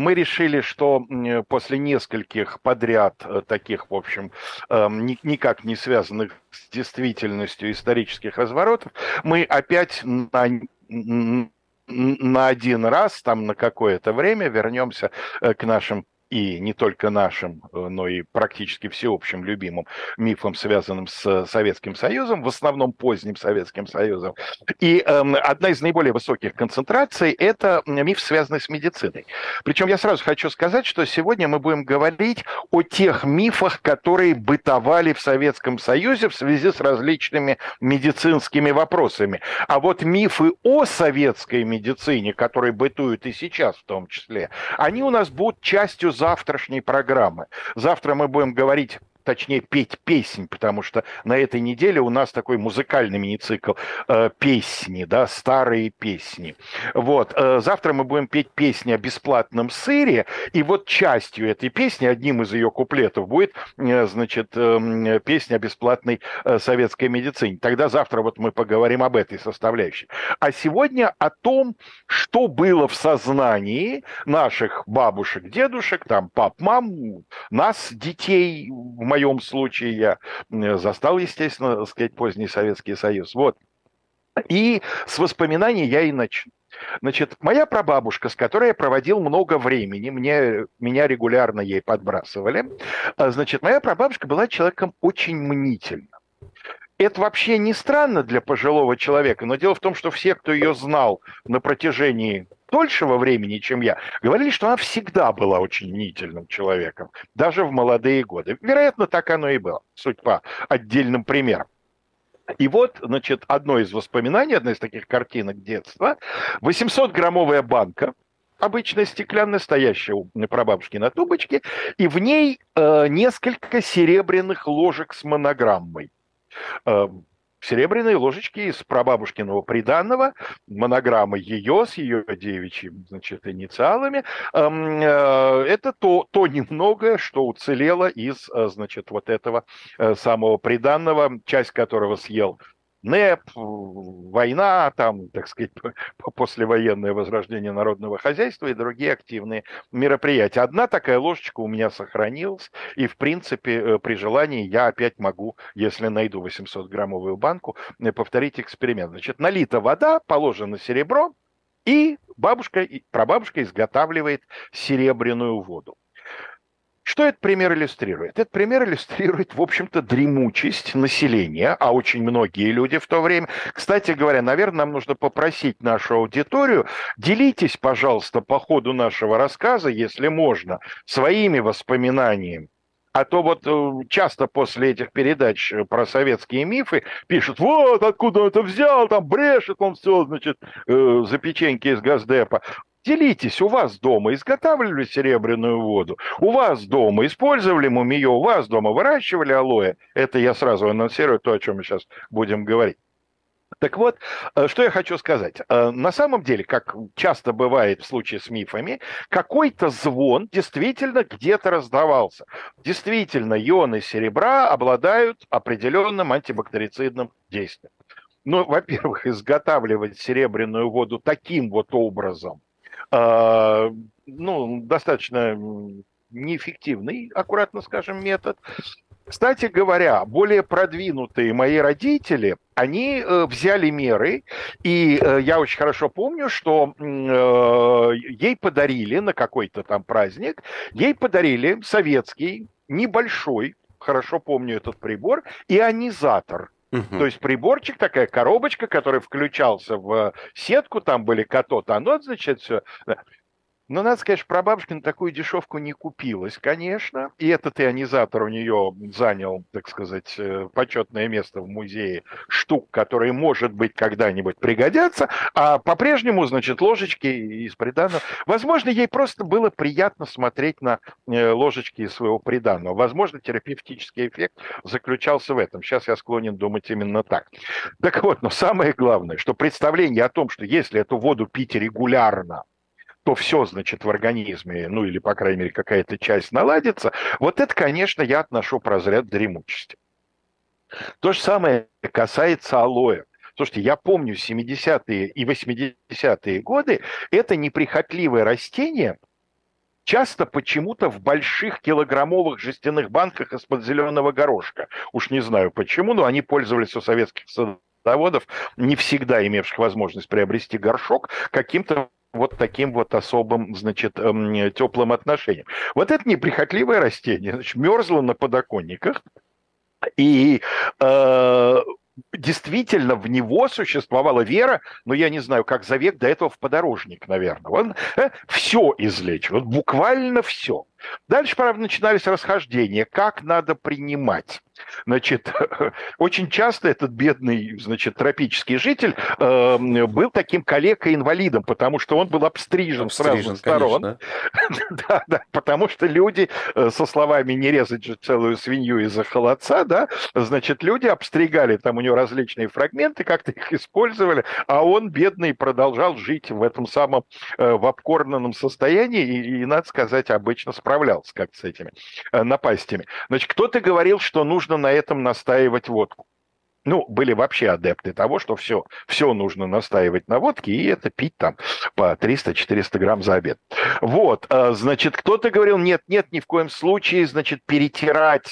мы решили, что после нескольких подряд э, таких, в общем, эм, никак не связанных с действительностью исторических разворотов, мы опять на на один раз, там на какое-то время вернемся э, к нашим и не только нашим, э, но и практически всеобщим любимым мифом, связанным с Советским Союзом, в основном поздним Советским Союзом. И э, одна из наиболее высоких концентраций – это миф, связанный с медициной. Причем я сразу хочу сказать, что сегодня мы будем говорить о тех мифах, которые бытовали в Советском Союзе в связи с различными медицинскими вопросами. А вот мифы о советской медицине, которые бытуют и сейчас в том числе, они у нас будут частью завтрашней программы. Завтра мы будем говорить точнее, петь песнь, потому что на этой неделе у нас такой музыкальный мини-цикл э, песни, да, старые песни. Вот, э, завтра мы будем петь песни о бесплатном сыре, и вот частью этой песни, одним из ее куплетов будет, э, значит, э, песня о бесплатной э, советской медицине. Тогда завтра вот мы поговорим об этой составляющей. А сегодня о том, что было в сознании наших бабушек, дедушек, там, пап, мам, нас, детей, моем случае я застал, естественно, сказать, поздний Советский Союз. Вот. И с воспоминаний я и начну. Значит, моя прабабушка, с которой я проводил много времени, мне, меня регулярно ей подбрасывали, а, значит, моя прабабушка была человеком очень мнительным. Это вообще не странно для пожилого человека, но дело в том, что все, кто ее знал на протяжении дольшего времени, чем я, говорили, что она всегда была очень мнительным человеком, даже в молодые годы. Вероятно, так оно и было, суть по отдельным примерам. И вот, значит, одно из воспоминаний, одна из таких картинок детства, 800-граммовая банка, обычная стеклянная, стоящая у прабабушки на тубочке, и в ней э, несколько серебряных ложек с монограммой. Э, серебряные ложечки из прабабушкиного приданного, монограмма ее с ее девичьим, значит, инициалами. Эм, э, это то, то немногое, что уцелело из, э, значит, вот этого э, самого приданного, часть которого съел НЭП, война, там, так сказать, послевоенное возрождение народного хозяйства и другие активные мероприятия. Одна такая ложечка у меня сохранилась, и, в принципе, э, при желании я опять могу, если найду 800-граммовую банку, э, повторить эксперимент. Значит, налита вода, положено серебро, и бабушка, прабабушка изготавливает серебряную воду. Что этот пример иллюстрирует? Этот пример иллюстрирует, в общем-то, дремучесть населения, а очень многие люди в то время... Кстати говоря, наверное, нам нужно попросить нашу аудиторию, делитесь, пожалуйста, по ходу нашего рассказа, если можно, своими воспоминаниями а то вот э, часто после этих передач э, про советские мифы пишут, вот откуда он это взял, там брешет он все, значит, э, за печеньки из Газдепа. Делитесь, у вас дома изготавливали серебряную воду, у вас дома использовали мумиё, у вас дома выращивали алоэ. Это я сразу анонсирую то, о чем мы сейчас будем говорить. Так вот, э, что я хочу сказать. Э, на самом деле, как часто бывает в случае с мифами, какой-то звон действительно где-то раздавался. Действительно, ионы серебра обладают определенным антибактерицидным действием. Ну, во-первых, изготавливать серебряную воду таким вот образом, ну, достаточно неэффективный, аккуратно скажем, метод. Кстати говоря, более продвинутые мои родители, они э, взяли меры, и э, я очень хорошо помню, что э, ей подарили на какой-то там праздник, ей подарили советский небольшой, хорошо помню этот прибор, ионизатор. Угу. То есть приборчик, такая коробочка, который включался в сетку, там были катоты, оно, значит, все. Но, надо сказать, что прабабушка на такую дешевку не купилась, конечно. И этот ионизатор у нее занял, так сказать, э, почетное место в музее штук, которые, может быть, когда-нибудь пригодятся. А по-прежнему, значит, ложечки из приданного. Возможно, ей просто было приятно смотреть на э, ложечки из своего приданного. Возможно, терапевтический эффект заключался в этом. Сейчас я склонен думать именно так. Так вот, но самое главное, что представление о том, что если эту воду пить регулярно, то все, значит, в организме, ну или, по крайней мере, какая-то часть наладится, вот это, конечно, я отношу про разряд дремучести. То же самое касается алоэ. Слушайте, я помню 70-е и 80-е годы, это неприхотливое растение, часто почему-то в больших килограммовых жестяных банках из-под зеленого горошка. Уж не знаю почему, но они пользовались у советских заводов, не всегда имевших возможность приобрести горшок, каким-то вот таким вот особым, значит, эм, теплым отношением. Вот это неприхотливое растение, значит, мерзло на подоконниках, и э, действительно в него существовала вера, но я не знаю, как за век до этого в подорожник, наверное. Он э, все излечил, вот буквально все. Дальше, правда, начинались расхождения, как надо принимать. Значит, очень часто этот бедный, значит, тропический житель э, был таким калекой-инвалидом, потому что он был обстрижен, обстрижен с разных сторон. да, да, потому что люди э, со словами «не резать же целую свинью из-за холодца», да, значит, люди обстригали там у него различные фрагменты, как-то их использовали, а он, бедный, продолжал жить в этом самом э, в обкорнанном состоянии и, и, надо сказать, обычно справлялся как с этими э, напастями. Значит, кто-то говорил, что нужно на этом настаивать водку. Ну, были вообще адепты того, что все, все нужно настаивать на водке и это пить там по 300-400 грамм за обед. Вот, а, значит, кто-то говорил, нет, нет, ни в коем случае, значит, перетирать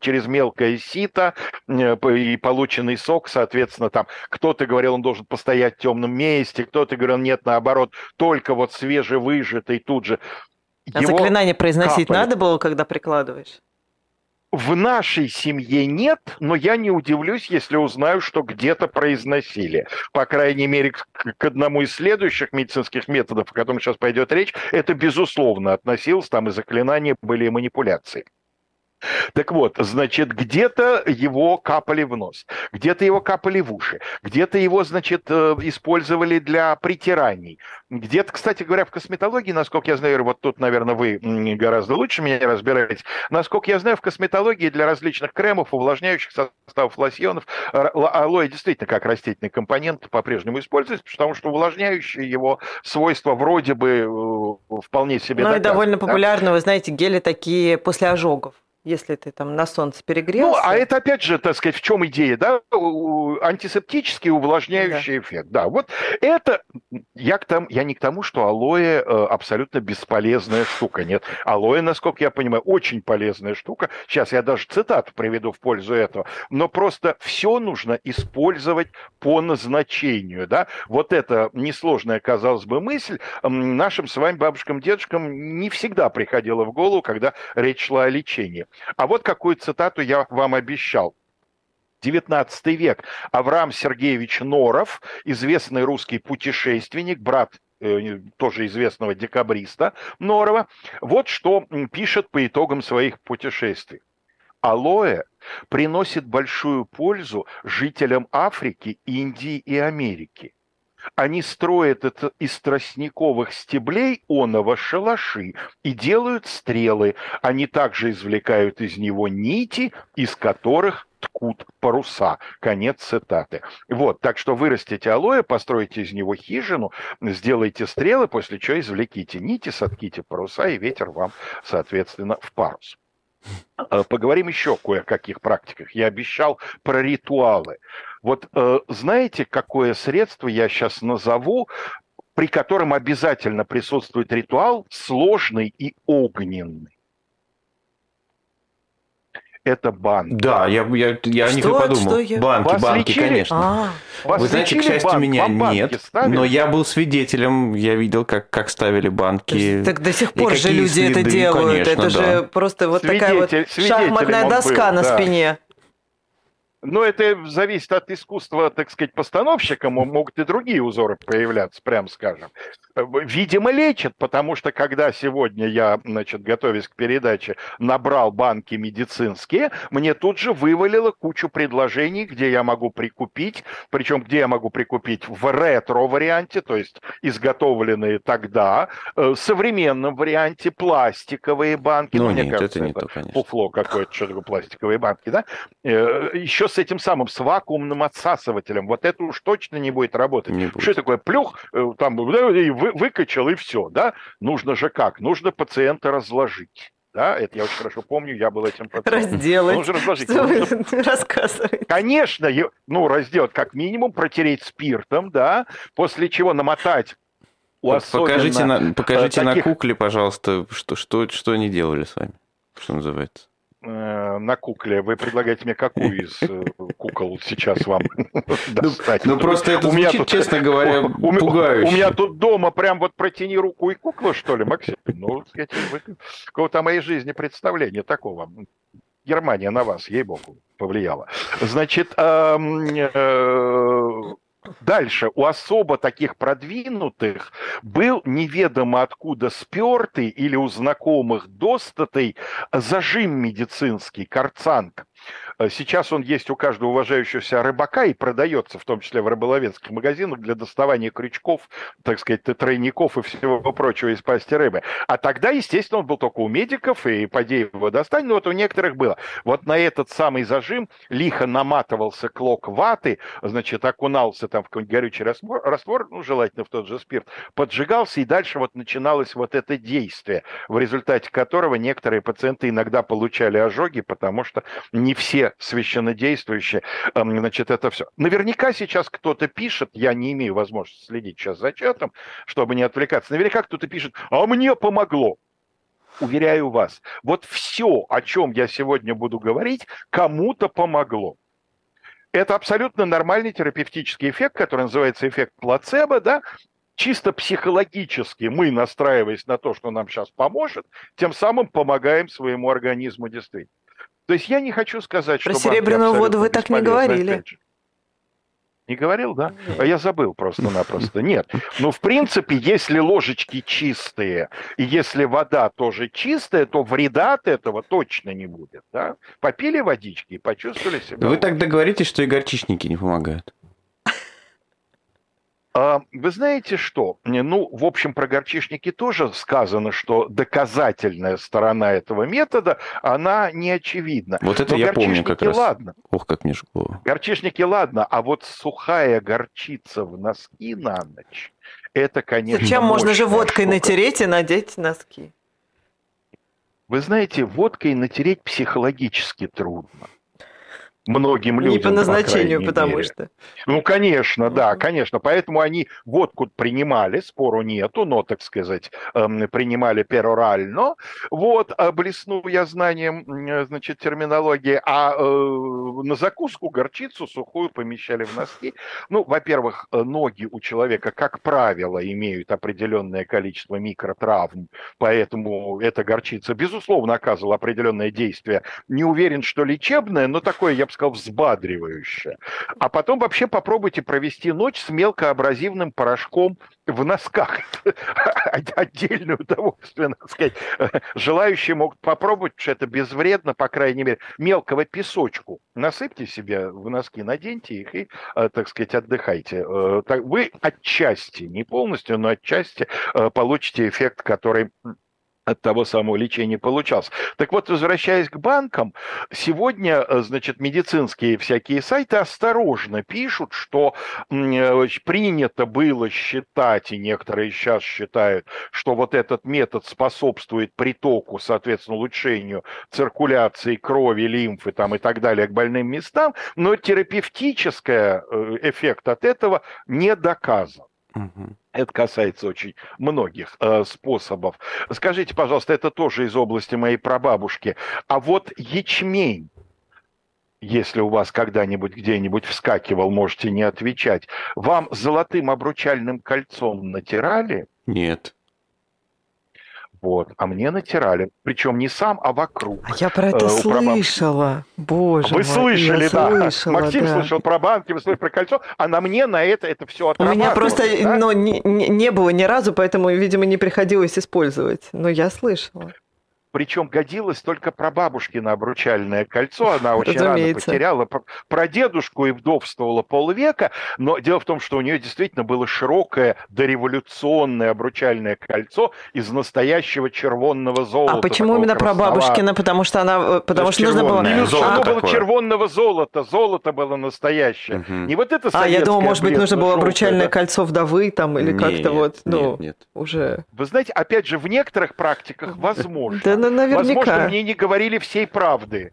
через мелкое сито и полученный сок, соответственно, там, кто-то говорил, он должен постоять в темном месте, кто-то говорил, нет, наоборот, только вот свежевыжатый тут же. А заклинание произносить капали. надо было, когда прикладываешь? В нашей семье нет, но я не удивлюсь, если узнаю, что где-то произносили. По крайней мере, к одному из следующих медицинских методов, о котором сейчас пойдет речь, это безусловно относилось, там и заклинания были, и манипуляции. Так вот, значит, где-то его капали в нос, где-то его капали в уши, где-то его, значит, э, использовали для притираний. Где-то, кстати говоря, в косметологии, насколько я знаю, вот тут, наверное, вы гораздо лучше меня разбираетесь, насколько я знаю, в косметологии для различных кремов, увлажняющих составов лосьонов, алоэ действительно как растительный компонент по-прежнему используется, потому что увлажняющие его свойства вроде бы э, вполне себе Ну и довольно да? популярны, вы знаете, гели такие после ожогов если ты там на солнце перегрелся. Ну, а это опять же, так сказать, в чем идея, да? Антисептический увлажняющий да. эффект. Да, вот это я, к тому, я не к тому, что алоэ э, абсолютно бесполезная штука. Нет, алоэ, насколько я понимаю, очень полезная штука. Сейчас я даже цитату приведу в пользу этого. Но просто все нужно использовать по назначению, да? Вот эта несложная, казалось бы, мысль нашим с вами бабушкам, дедушкам не всегда приходила в голову, когда речь шла о лечении. А вот какую цитату я вам обещал. 19 век. Авраам Сергеевич Норов, известный русский путешественник, брат э, тоже известного декабриста Норова, вот что пишет по итогам своих путешествий. Алоэ приносит большую пользу жителям Африки, Индии и Америки. Они строят это из тростниковых стеблей оного шалаши и делают стрелы. Они также извлекают из него нити, из которых ткут паруса. Конец цитаты. Вот, так что вырастите алоэ, постройте из него хижину, сделайте стрелы, после чего извлеките нити, сотките паруса, и ветер вам, соответственно, в парус. Э, поговорим еще кое о каких практиках. Я обещал про ритуалы. Вот э, знаете, какое средство я сейчас назову, при котором обязательно присутствует ритуал сложный и огненный? это банки. Да, я, я, я о них и подумал. Что я... Банки, Вас банки, лечили? конечно. А. Вас Вы знаете, к счастью, банк, меня нет, ставили? но я был свидетелем, я видел, как, как ставили банки. Так до сих пор же люди следы, это делают. Конечно, это да. же просто вот Свидетель, такая вот шахматная доска был, на да. спине. Но это зависит от искусства, так сказать, постановщика. Могут и другие узоры появляться, прям скажем. Видимо, лечат, потому что когда сегодня я, значит, готовясь к передаче, набрал банки медицинские, мне тут же вывалило кучу предложений, где я могу прикупить, причем где я могу прикупить в ретро-варианте, то есть изготовленные тогда, э, современном варианте пластиковые банки. Ну, ну нет, мне кажется, это не это то, конечно. Фуфло какое-то, что такое пластиковые банки, да? Э, Еще с этим самым, с вакуумным отсасывателем. Вот это уж точно не будет работать. Не будет. Что такое? Плюх, э, там, и вы, выкачал, и все, да? Нужно же как? Нужно пациента разложить. Да, это я очень хорошо помню, я был этим пациентом. Разделать. Нужно разложить. Что нужно... вы рассказываете? Конечно, ну, разделать, как минимум, протереть спиртом, да, после чего намотать у покажите на, покажите таких... на кукле, пожалуйста, что, что, что они делали с вами, что называется. Э, на кукле. Вы предлагаете мне какую из э, кукол сейчас вам достать? Ну, просто это звучит, честно говоря, пугающе. У меня тут дома прям вот протяни руку и кукла, что ли, Максим? Ну, какого-то моей жизни представления такого. Германия на вас, ей-богу, повлияла. Значит, э, Дальше у особо таких продвинутых был неведомо откуда спертый или у знакомых достатый зажим медицинский, карцанг. Э, сейчас он есть у каждого уважающегося рыбака и продается, в том числе в рыболовецких магазинах, для доставания крючков, так сказать, тройников и всего прочего из пасти рыбы. А тогда, естественно, он был только у медиков, и поди его достань, но вот у некоторых было. Вот на этот самый зажим лихо наматывался клок ваты, значит, окунался там в какой-нибудь горючий раствор, раствор, ну, желательно в тот же спирт, поджигался, и дальше вот начиналось вот это действие, в результате которого некоторые пациенты иногда получали ожоги, потому что не все священнодействующие, эм, значит, это все. Наверняка сейчас кто-то пишет, я не имею возможности следить сейчас за чатом, чтобы не отвлекаться, наверняка кто-то пишет, а мне помогло. Уверяю вас, вот все, о чем я сегодня буду говорить, кому-то помогло. Это абсолютно нормальный терапевтический эффект, который называется эффект плацебо, да, чисто психологически мы, настраиваясь на то, что нам сейчас поможет, тем самым помогаем своему организму действительно. То есть я не хочу сказать, Про что... Про серебряную воду вы так не говорили. Не говорил, да? А я забыл просто-напросто. Нет. Ну, в принципе, если ложечки чистые, и если вода тоже чистая, то вреда от этого точно не будет, да? Попили водички и почувствовали себя... Вы так договоритесь, что и горчичники не помогают. А, вы знаете что? Ну, в общем, про горчишники тоже сказано, что доказательная сторона этого метода, она не очевидна. Вот это Но я помню как раз. ладно. Ох, как мне жгло. Горчишники ладно, а вот сухая горчица в носки на ночь, это, конечно, Зачем можно же водкой штука. натереть и надеть носки? Вы знаете, водкой натереть психологически трудно многим людям. Не по назначению, по потому мере. что. Ну, конечно, да, конечно. Поэтому они водку принимали, спору нету, но, так сказать, эм, принимали перорально. Вот, а блесну я знанием, значит, терминологии. А э, на закуску горчицу сухую помещали в носки. Ну, во-первых, э, ноги у человека, как правило, имеют определенное количество микротравм, поэтому эта горчица, безусловно, оказывала определенное действие. Не уверен, что лечебное, но такое, я бы сказал, взбадривающее. А потом вообще попробуйте провести ночь с мелкоабразивным порошком в носках. Отдельное удовольствие, надо сказать. Желающие могут попробовать, что это безвредно, по крайней мере, мелкого песочку. Насыпьте себе в носки, наденьте их и, э, так сказать, отдыхайте. Э, вы отчасти, не полностью, но отчасти э, получите эффект, который от того самого лечения получался. Так вот, возвращаясь к банкам, сегодня, э, значит, медицинские всякие сайты осторожно пишут, что э, принято было считать, и некоторые сейчас считают, что вот этот метод способствует притоку, соответственно, улучшению циркуляции крови, лимфы там, и так далее к больным местам, но терапевтический э, эффект от этого не доказан. Угу. Это касается очень многих э, способов. Скажите, пожалуйста, это тоже из области моей прабабушки. А вот ячмень, если у вас когда-нибудь где-нибудь вскакивал, можете не отвечать. Вам золотым обручальным кольцом натирали? Нет. Вот. А мне натирали. Причем не сам, а вокруг. А я про это э, слышала. Боже Вы мой, слышали, да. Слышала, Максим да. слышал про банки, вы слышали про кольцо, а на мне на это это все У меня просто да? ну, не, не было ни разу, поэтому, видимо, не приходилось использовать. Но я слышала. Причем годилось только про бабушкино обручальное кольцо. Она очень Разумеется. рано потеряла про дедушку и вдовствовала полвека. Но дело в том, что у нее действительно было широкое дореволюционное обручальное кольцо из настоящего червонного золота. А почему именно про бабушкино? Потому что она... Э, потому что нужно было... Золото оно было червонного золота. Золото было настоящее. Угу. Не вот это А, я думал, может быть, нужно было обручальное кольцо вдовы там или как-то вот... Ну, нет, нет. уже... Вы знаете, опять же, в некоторых практиках возможно. Да, ну, наверняка. Возможно, мне не говорили всей правды.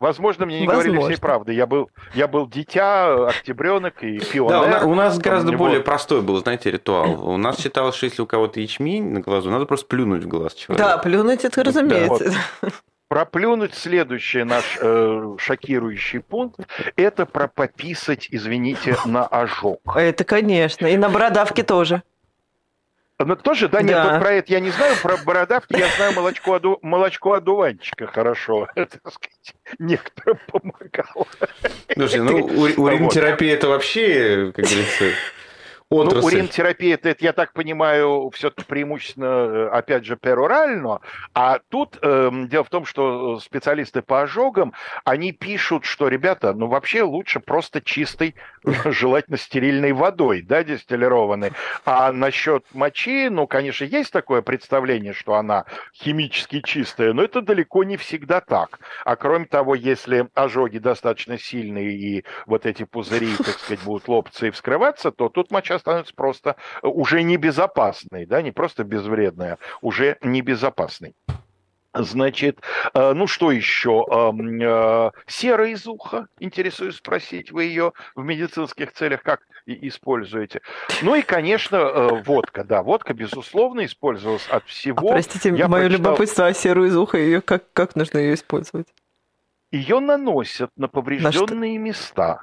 Возможно, мне не Возможно. говорили всей правды. Я был, я был дитя, октябренок и пионер. Да, у нас гораздо более было... простой был, знаете, ритуал. У нас считалось, что если у кого-то ячмень на глазу, надо просто плюнуть в глаз человека. Да, плюнуть это разумеется. Да, вот. Проплюнуть следующий наш э, шокирующий пункт – это пропописать, извините, на ожог. Это, конечно. И на бородавке тоже. Ну, тоже, да, нет, да. вот про это я не знаю, про бородавки я знаю молочко, оду, молочко одуванчика хорошо. Это, так сказать, некоторым помогало. Слушай, ну, уринотерапия это вообще, как говорится, отрасль. Ну, уринотерапия, это, это, я так понимаю, все-таки преимущественно, э, опять же, перорально. А тут э, дело в том, что специалисты по ожогам, они пишут, что, ребята, ну, вообще лучше просто чистой, желательно стерильной водой, да, дистиллированной. А насчет мочи, ну, конечно, есть такое представление, что она химически чистая, но это далеко не всегда так. А кроме того, если ожоги достаточно сильные и вот эти пузыри, так сказать, будут лопаться и вскрываться, то тут моча становится просто э, уже небезопасной, да, не просто безвредной, а уже небезопасной. Значит, э, ну что еще? Э, сера из уха, интересуюсь спросить, вы ее в медицинских целях как используете? Ну и, конечно, водка, да, водка, безусловно, использовалась от всего. А, простите, Я мое прочитал... любопытство, а серу из уха, ее как, как нужно ее использовать? Ее наносят на поврежденные на места.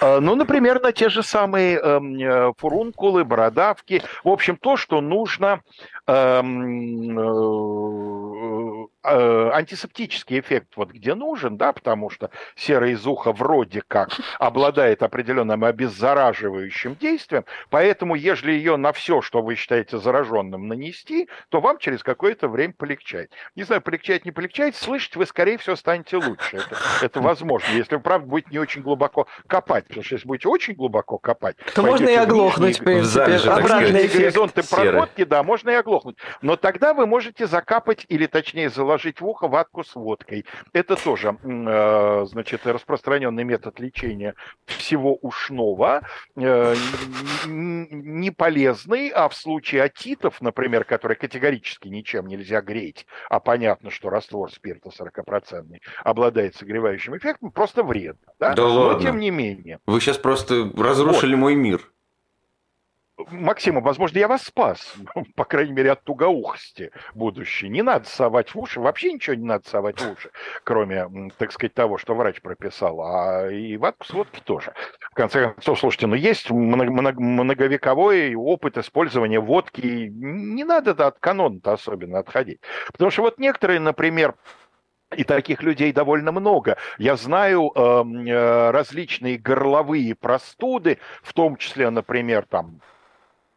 А, ну, например, на те же самые эм, э, фурункулы, бородавки. В общем, то, что нужно эм, э, антисептический эффект вот где нужен, да, потому что сера из уха вроде как обладает определенным обеззараживающим действием, поэтому ежели ее на все, что вы считаете зараженным, нанести, то вам через какое-то время полегчает. Не знаю, полегчает, не полегчает, слышать вы, скорее всего, станете лучше. Это, это возможно, если вы, правда, будете не очень глубоко копать, потому что если будете очень глубоко копать, то можно и оглохнуть, в принципе, обратный горизонты проходки, да, можно и оглохнуть. Но тогда вы можете закапать, или точнее заложить положить в ухо ватку с водкой. Это тоже, э, значит, распространенный метод лечения всего ушного, э, не полезный, а в случае отитов, например, которые категорически ничем нельзя греть, а понятно, что раствор спирта 40% обладает согревающим эффектом, просто вредно. Да, да Но ладно. тем не менее. Вы сейчас просто разрушили вот. мой мир. Максима, возможно, я вас спас, по крайней мере, от тугоухости будущей. Не надо совать в уши, вообще ничего не надо совать в уши, кроме, так сказать, того, что врач прописал. А и ватку с водки тоже. В конце концов, слушайте, ну есть многовековой опыт использования водки. Не надо от канона-то особенно отходить. Потому что вот некоторые, например, и таких людей довольно много. Я знаю эм, э, различные горловые простуды, в том числе, например, там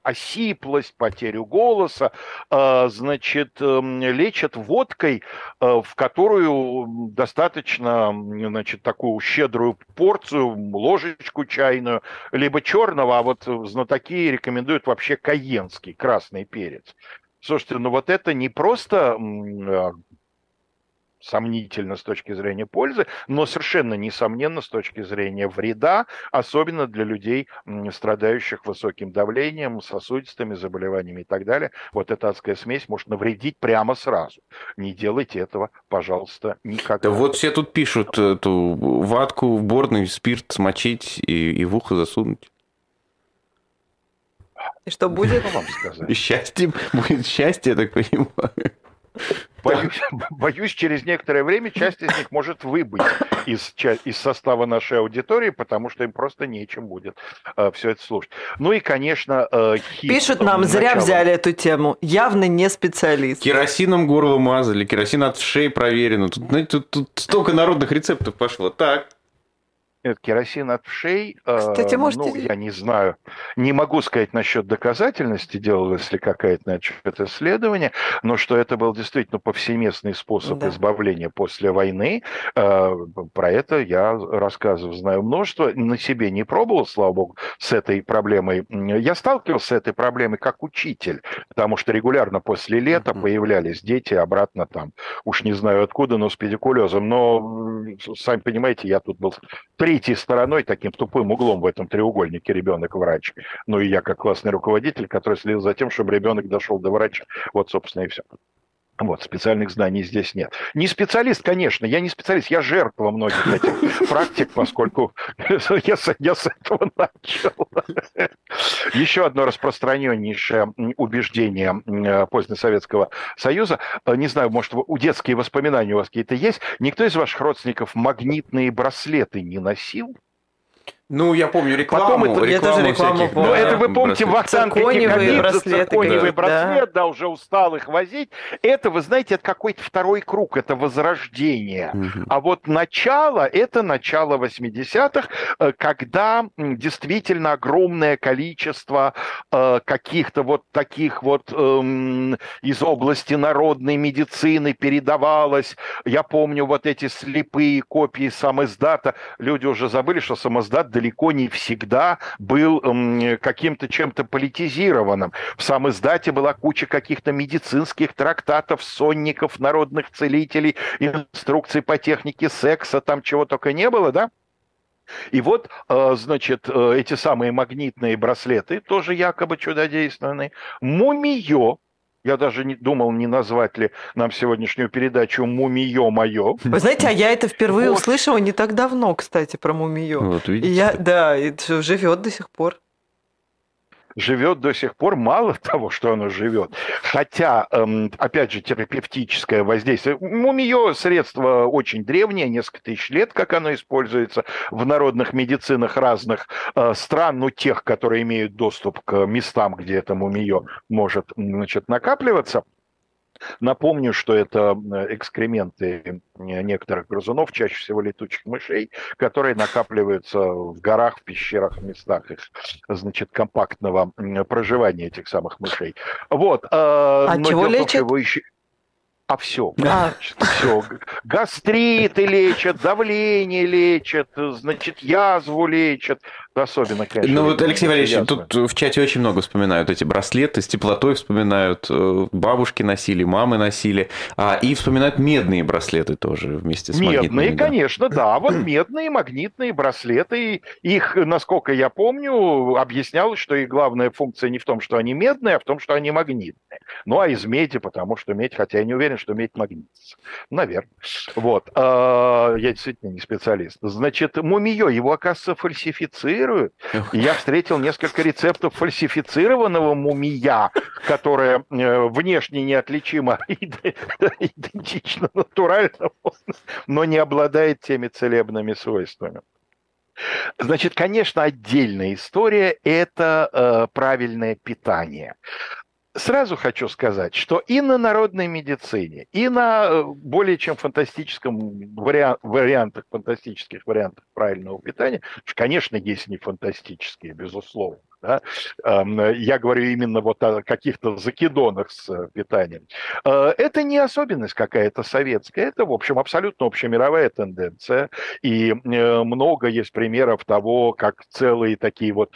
осиплость, потерю голоса, а, значит, эм, лечат водкой, э, в которую достаточно, значит, такую щедрую порцию, ложечку чайную, либо черного, а вот знатоки рекомендуют вообще каенский, красный перец. Слушайте, ну вот это не просто а, сомнительно с точки зрения пользы, но совершенно несомненно с точки зрения вреда, особенно для людей, страдающих высоким давлением, сосудистыми заболеваниями и так далее. Вот эта адская смесь может навредить прямо сразу. Не делайте этого, пожалуйста, никогда. Да вот все тут пишут эту ватку в борный спирт смочить и, и в ухо засунуть. И что будет? Что вам сказать? Счастье будет счастье, я так понимаю. Боюсь, боюсь, через некоторое время часть из них может выбыть из, из состава нашей аудитории, потому что им просто нечем будет э, все это слушать. Ну и, конечно, э, хит. Пишут нам, зря взяли эту тему. Явно не специалист. Керосином горло мазали, керосин от шеи проверено. Тут, знаете, тут, тут столько народных рецептов пошло. Так, нет, керосин от вшей, Кстати, э, можете... ну, я не знаю, не могу сказать насчет доказательности, делалось ли какая-то насчет исследования, но что это был действительно повсеместный способ да. избавления после войны, э, про это я рассказываю, знаю множество, на себе не пробовал, слава богу, с этой проблемой. Я сталкивался с этой проблемой как учитель, потому что регулярно после лета mm-hmm. появлялись дети обратно там, уж не знаю откуда, но с педикулезом, но, сами понимаете, я тут был третьей стороной, таким тупым углом в этом треугольнике ребенок-врач. Ну и я как классный руководитель, который следил за тем, чтобы ребенок дошел до врача. Вот, собственно, и все. Вот, специальных знаний здесь нет. Не специалист, конечно, я не специалист, я жертва многих этих практик, поскольку я, я с этого начал. Еще одно распространеннейшее убеждение позднесоветского Союза, э, не знаю, может, у детские воспоминания у вас какие-то есть, никто из ваших родственников магнитные браслеты не носил? Ну, я помню рекламу. Потом это, рекламу я тоже рекламу всяких, помню. Ну, это вы помните, Вахтанг Цирконевый браслет, цирконевый браслет, да. да, уже устал их возить. Это, вы знаете, это какой-то второй круг, это возрождение. Угу. А вот начало, это начало 80-х, э, когда действительно огромное количество э, каких-то вот таких вот эм, из области народной медицины передавалось. Я помню вот эти слепые копии самоиздата. Люди уже забыли, что самоиздат далеко не всегда был каким-то чем-то политизированным. В самом издате была куча каких-то медицинских трактатов, сонников, народных целителей, инструкций по технике секса, там чего только не было, да? И вот, э, значит, э, эти самые магнитные браслеты, тоже якобы чудодейственные, мумиё, я даже не думал, не назвать ли нам сегодняшнюю передачу «Мумиё мое». Вы знаете, а я это впервые вот. услышала не так давно, кстати, про «Мумиё». Вот видите. И я, да, это живет до сих пор живет до сих пор, мало того, что оно живет, хотя, эм, опять же, терапевтическое воздействие, у средство очень древнее, несколько тысяч лет, как оно используется в народных медицинах разных э, стран, ну, тех, которые имеют доступ к местам, где это мумиё может, значит, накапливаться – Напомню, что это экскременты некоторых грызунов, чаще всего летучих мышей, которые накапливаются в горах, в пещерах, в местах их, значит, компактного проживания этих самых мышей. Вот. А, а чего лечат? Его еще а все, а. все. Гастриты лечат, давление лечат, значит, язву лечат. Особенно, конечно. Ну вот, Алексей Валерьевич, тут в чате очень много вспоминают эти браслеты, с теплотой вспоминают, э, бабушки носили, мамы носили, а, и вспоминают медные браслеты тоже вместе с Медные, магнитными, конечно, да. да. Вот медные магнитные браслеты, их, насколько я помню, объяснялось, что их главная функция не в том, что они медные, а в том, что они магнитные. Ну, а из меди, потому что медь, хотя я не уверен, что медь магнитится. Наверное. Вот. А, я действительно не специалист. Значит, мумиё, его, оказывается, фальсифицируют. Я встретил несколько рецептов фальсифицированного мумия, которое э, внешне неотличимо идентично натуральному, но не обладает теми целебными свойствами. Значит, конечно, отдельная история – это э, правильное питание сразу хочу сказать, что и на народной медицине, и на э, более чем фантастическом вариант, вариантах, фантастических вариантах правильного питания, конечно, есть не фантастические, безусловно, да? Я говорю именно вот о каких-то закидонах с э, питанием. Э, это не особенность какая-то советская, это, в общем, абсолютно общемировая тенденция. И э, много есть примеров того, как целые такие вот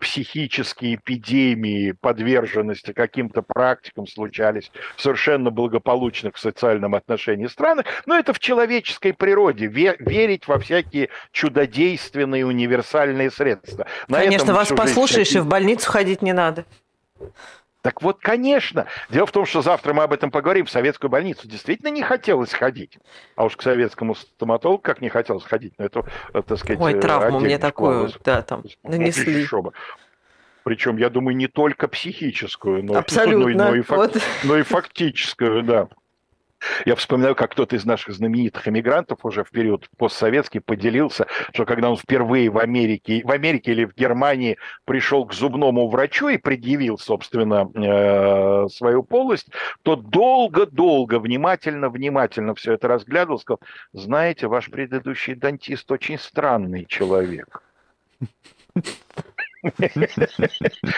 психические эпидемии подверженности каким-то практикам случались в совершенно благополучных в социальном отношении странах. Но это в человеческой природе, верить во всякие чудодейственные универсальные средства. На Конечно, вас послушаешь, и в больницу ходить не надо. Так вот, конечно. Дело в том, что завтра мы об этом поговорим. В советскую больницу действительно не хотелось ходить. А уж к советскому стоматологу как не хотелось ходить. Но это, э, так сказать, Ой, травму мне такую, да, там, нанесли. Причем, я думаю, не только психическую, но, Абсолютно. но, но, и, фак, вот. но и фактическую, да. Я вспоминаю, как кто-то из наших знаменитых эмигрантов уже в период постсоветский поделился, что когда он впервые в Америке, в Америке или в Германии пришел к зубному врачу и предъявил, собственно, э, свою полость, то долго-долго, внимательно-внимательно все это разглядывал, сказал, знаете, ваш предыдущий дантист очень странный человек.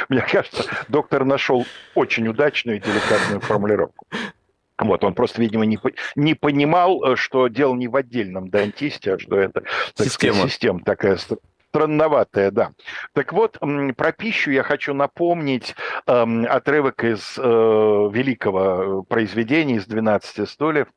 Мне кажется, доктор нашел очень удачную и деликатную формулировку. Вот, он просто, видимо, не, не понимал, э, что дело не в отдельном дантисте, а что это так система. Сказать, система такая странноватая, да. Так вот, про пищу я хочу напомнить эм, отрывок из э, великого э, произведения, из «12 стульев».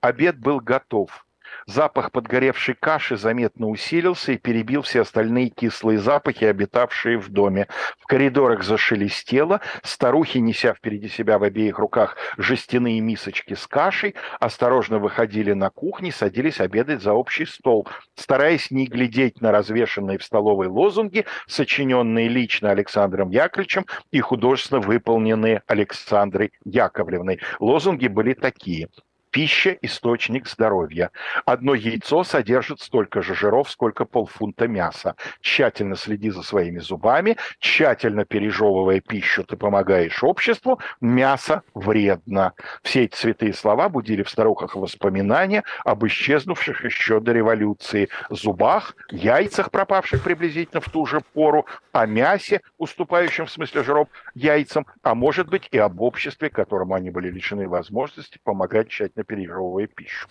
Обед был готов. Запах подгоревшей каши заметно усилился и перебил все остальные кислые запахи, обитавшие в доме. В коридорах зашелестело, старухи, неся впереди себя в обеих руках жестяные мисочки с кашей, осторожно выходили на кухню, садились обедать за общий стол, стараясь не глядеть на развешанные в столовой лозунги, сочиненные лично Александром Яковлевичем и художественно выполненные Александрой Яковлевной. Лозунги были такие – Пища – источник здоровья. Одно яйцо содержит столько же жиров, сколько полфунта мяса. Тщательно следи за своими зубами, тщательно пережевывая пищу, ты помогаешь обществу. Мясо вредно. Все эти святые слова будили в старухах воспоминания об исчезнувших еще до революции зубах, яйцах, пропавших приблизительно в ту же пору, о мясе, уступающем в смысле жиров яйцам, а может быть и об обществе, которому они были лишены возможности помогать тщательно тщательно пережевывая пищу.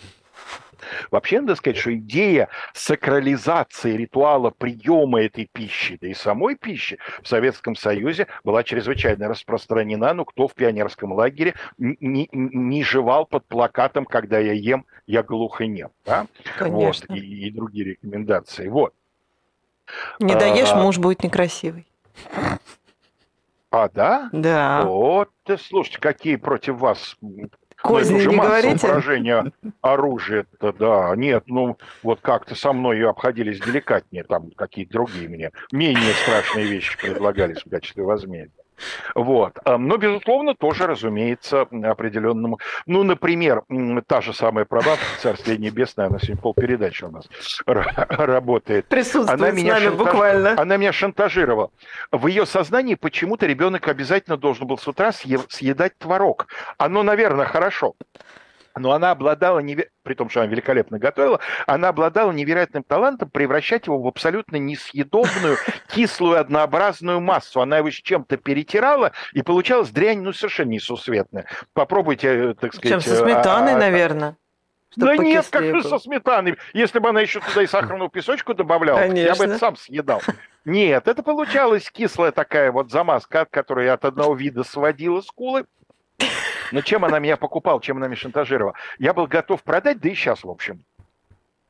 Вообще, надо сказать, что идея сакрализации ритуала приема этой пищи, да и самой пищи в Советском Союзе была чрезвычайно распространена. Ну, кто в пионерском лагере не, не жевал под плакатом «Когда я ем, я глух и нем». Да? Конечно. Вот, и, и другие рекомендации. Вот. Не даешь, а, муж будет некрасивый. А, да? Да. Вот, слушайте, какие против вас Козни не говорите? Упражнения оружия-то, да. Нет, ну, вот как-то со мной обходились деликатнее, там какие-то другие мне менее страшные вещи предлагались в качестве возмездия. Вот. Но, безусловно, тоже, разумеется, определенному... Ну, например, та же самая прабабка, Царствие Небесное, она сегодня полпередачи у нас работает. Присутствует она меня с нами шантаж... буквально. Она меня шантажировала. В ее сознании почему-то ребенок обязательно должен был с утра съедать творог. Оно, наверное, хорошо но она обладала, неве... при том, что она великолепно готовила, она обладала невероятным талантом превращать его в абсолютно несъедобную, кислую, однообразную массу. Она его с чем-то перетирала, и получалась дрянь, ну, совершенно несусветная. Попробуйте, э, так сказать... Чем со сметаной, а, а, наверное. Да нет, как же со сметаной. Если бы она еще туда и сахарную песочку добавляла, Конечно. я бы это сам съедал. Нет, это получалась кислая такая вот замазка, от которой от одного вида сводила скулы. Но чем она меня покупала, чем она меня шантажировала? Я был готов продать, да и сейчас, в общем,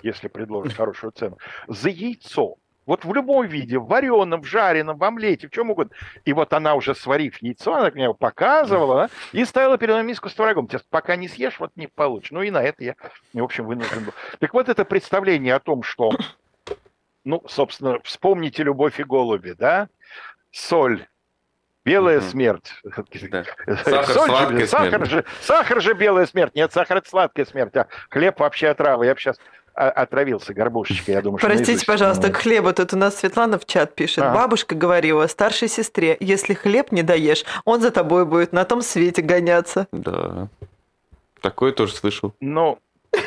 если предложить хорошую цену, за яйцо. Вот в любом виде, в вареном, в жареном, в омлете, в чем угодно. И вот она уже сварив яйцо, она мне его показывала и ставила перед мной миску с творогом. Тебе пока не съешь, вот не получишь. Ну и на это я, в общем, вынужден был. Так вот это представление о том, что, ну, собственно, вспомните «Любовь и голуби», да? Соль, Белая угу. смерть. Да. Сахар, Соль, сахар, же, сахар же белая смерть. Нет, сахар это сладкая смерть, а хлеб вообще отрава. Я бы сейчас отравился горбушечкой, я думаю, Простите, что пожалуйста, к хлебу. Тут у нас Светлана в чат пишет. А. Бабушка говорила старшей сестре, если хлеб не даешь, он за тобой будет на том свете гоняться. Да. Такое тоже слышал. Ну,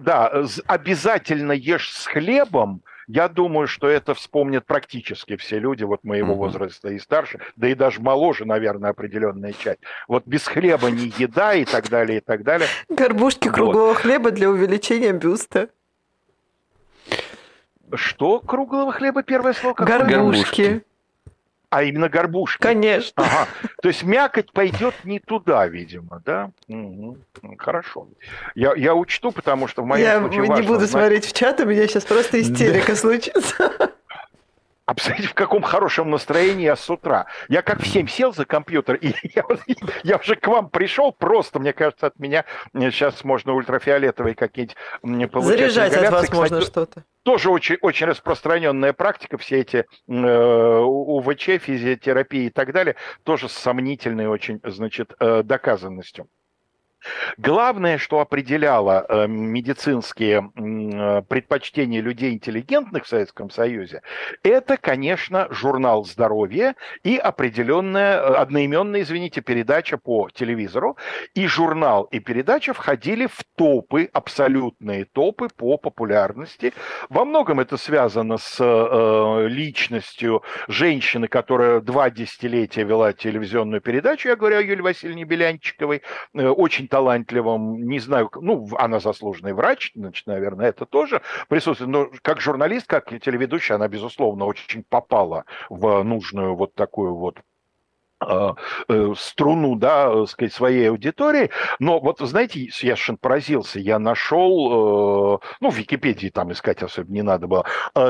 да, обязательно ешь с хлебом, я думаю, что это вспомнят практически все люди вот моего угу. возраста и старше, да и даже моложе, наверное, определенная часть. Вот без хлеба не еда и так далее, и так далее. Горбушки вот. круглого хлеба для увеличения бюста. Что круглого хлеба первое слово? Какое? Горбушки. А именно горбушки. Конечно. Ага. То есть мякоть пойдет не туда, видимо, да? Угу. Хорошо. Я, я учту, потому что в моем я случае Я не буду знать... смотреть в чат, у меня сейчас просто истерика случится. А посмотрите, в каком хорошем настроении я с утра. Я как в 7 сел за компьютер, и я, я уже к вам пришел, просто, мне кажется, от меня сейчас можно ультрафиолетовые какие-нибудь получать. Заряжать от вас Кстати, можно что-то. Тоже очень, очень распространенная практика, все эти э, УВЧ, физиотерапии и так далее, тоже с сомнительной очень, значит, э, доказанностью. Главное, что определяло э, медицинские э, предпочтения людей интеллигентных в Советском Союзе, это, конечно, журнал здоровья и определенная, э, одноименная, извините, передача по телевизору. И журнал, и передача входили в топы, абсолютные топы по популярности. Во многом это связано с личностью женщины, которая два десятилетия вела телевизионную передачу, я говорю о Юлии Васильевне Белянчиковой, очень талантливом, не знаю, ну, она заслуженный врач, значит, наверное, это тоже присутствует, но как журналист, как телеведущая, она, безусловно, очень попала в нужную вот такую вот струну, да, э, сказать, своей аудитории. Но вот, знаете, я совершенно поразился. Я нашел, ну, в Википедии там искать особенно не надо было,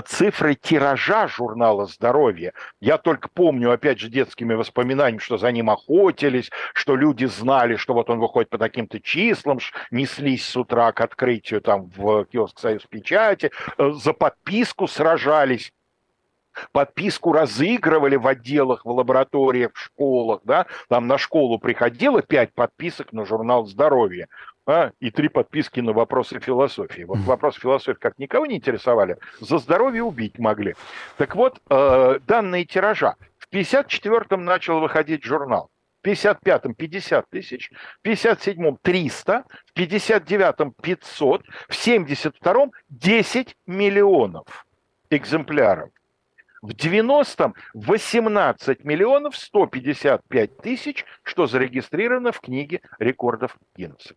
цифры тиража журнала «Здоровье». Я только помню, опять же, детскими воспоминаниями, что за ним охотились, что люди знали, что вот он выходит по таким-то числам, неслись с утра к открытию там в киоск «Союз печати», за подписку сражались подписку разыгрывали в отделах, в лабораториях, в школах, да, там на школу приходило пять подписок на журнал «Здоровье», а, и три подписки на вопросы философии. Вот вопросы философии как никого не интересовали, за здоровье убить могли. Так вот, э, данные тиража. В 54-м начал выходить журнал. В 55-м 50 тысяч, в 57-м 300, в 59-м 500, в 72-м 10 миллионов экземпляров. В 90-м 18 миллионов 155 тысяч, что зарегистрировано в книге рекордов Гиннесса.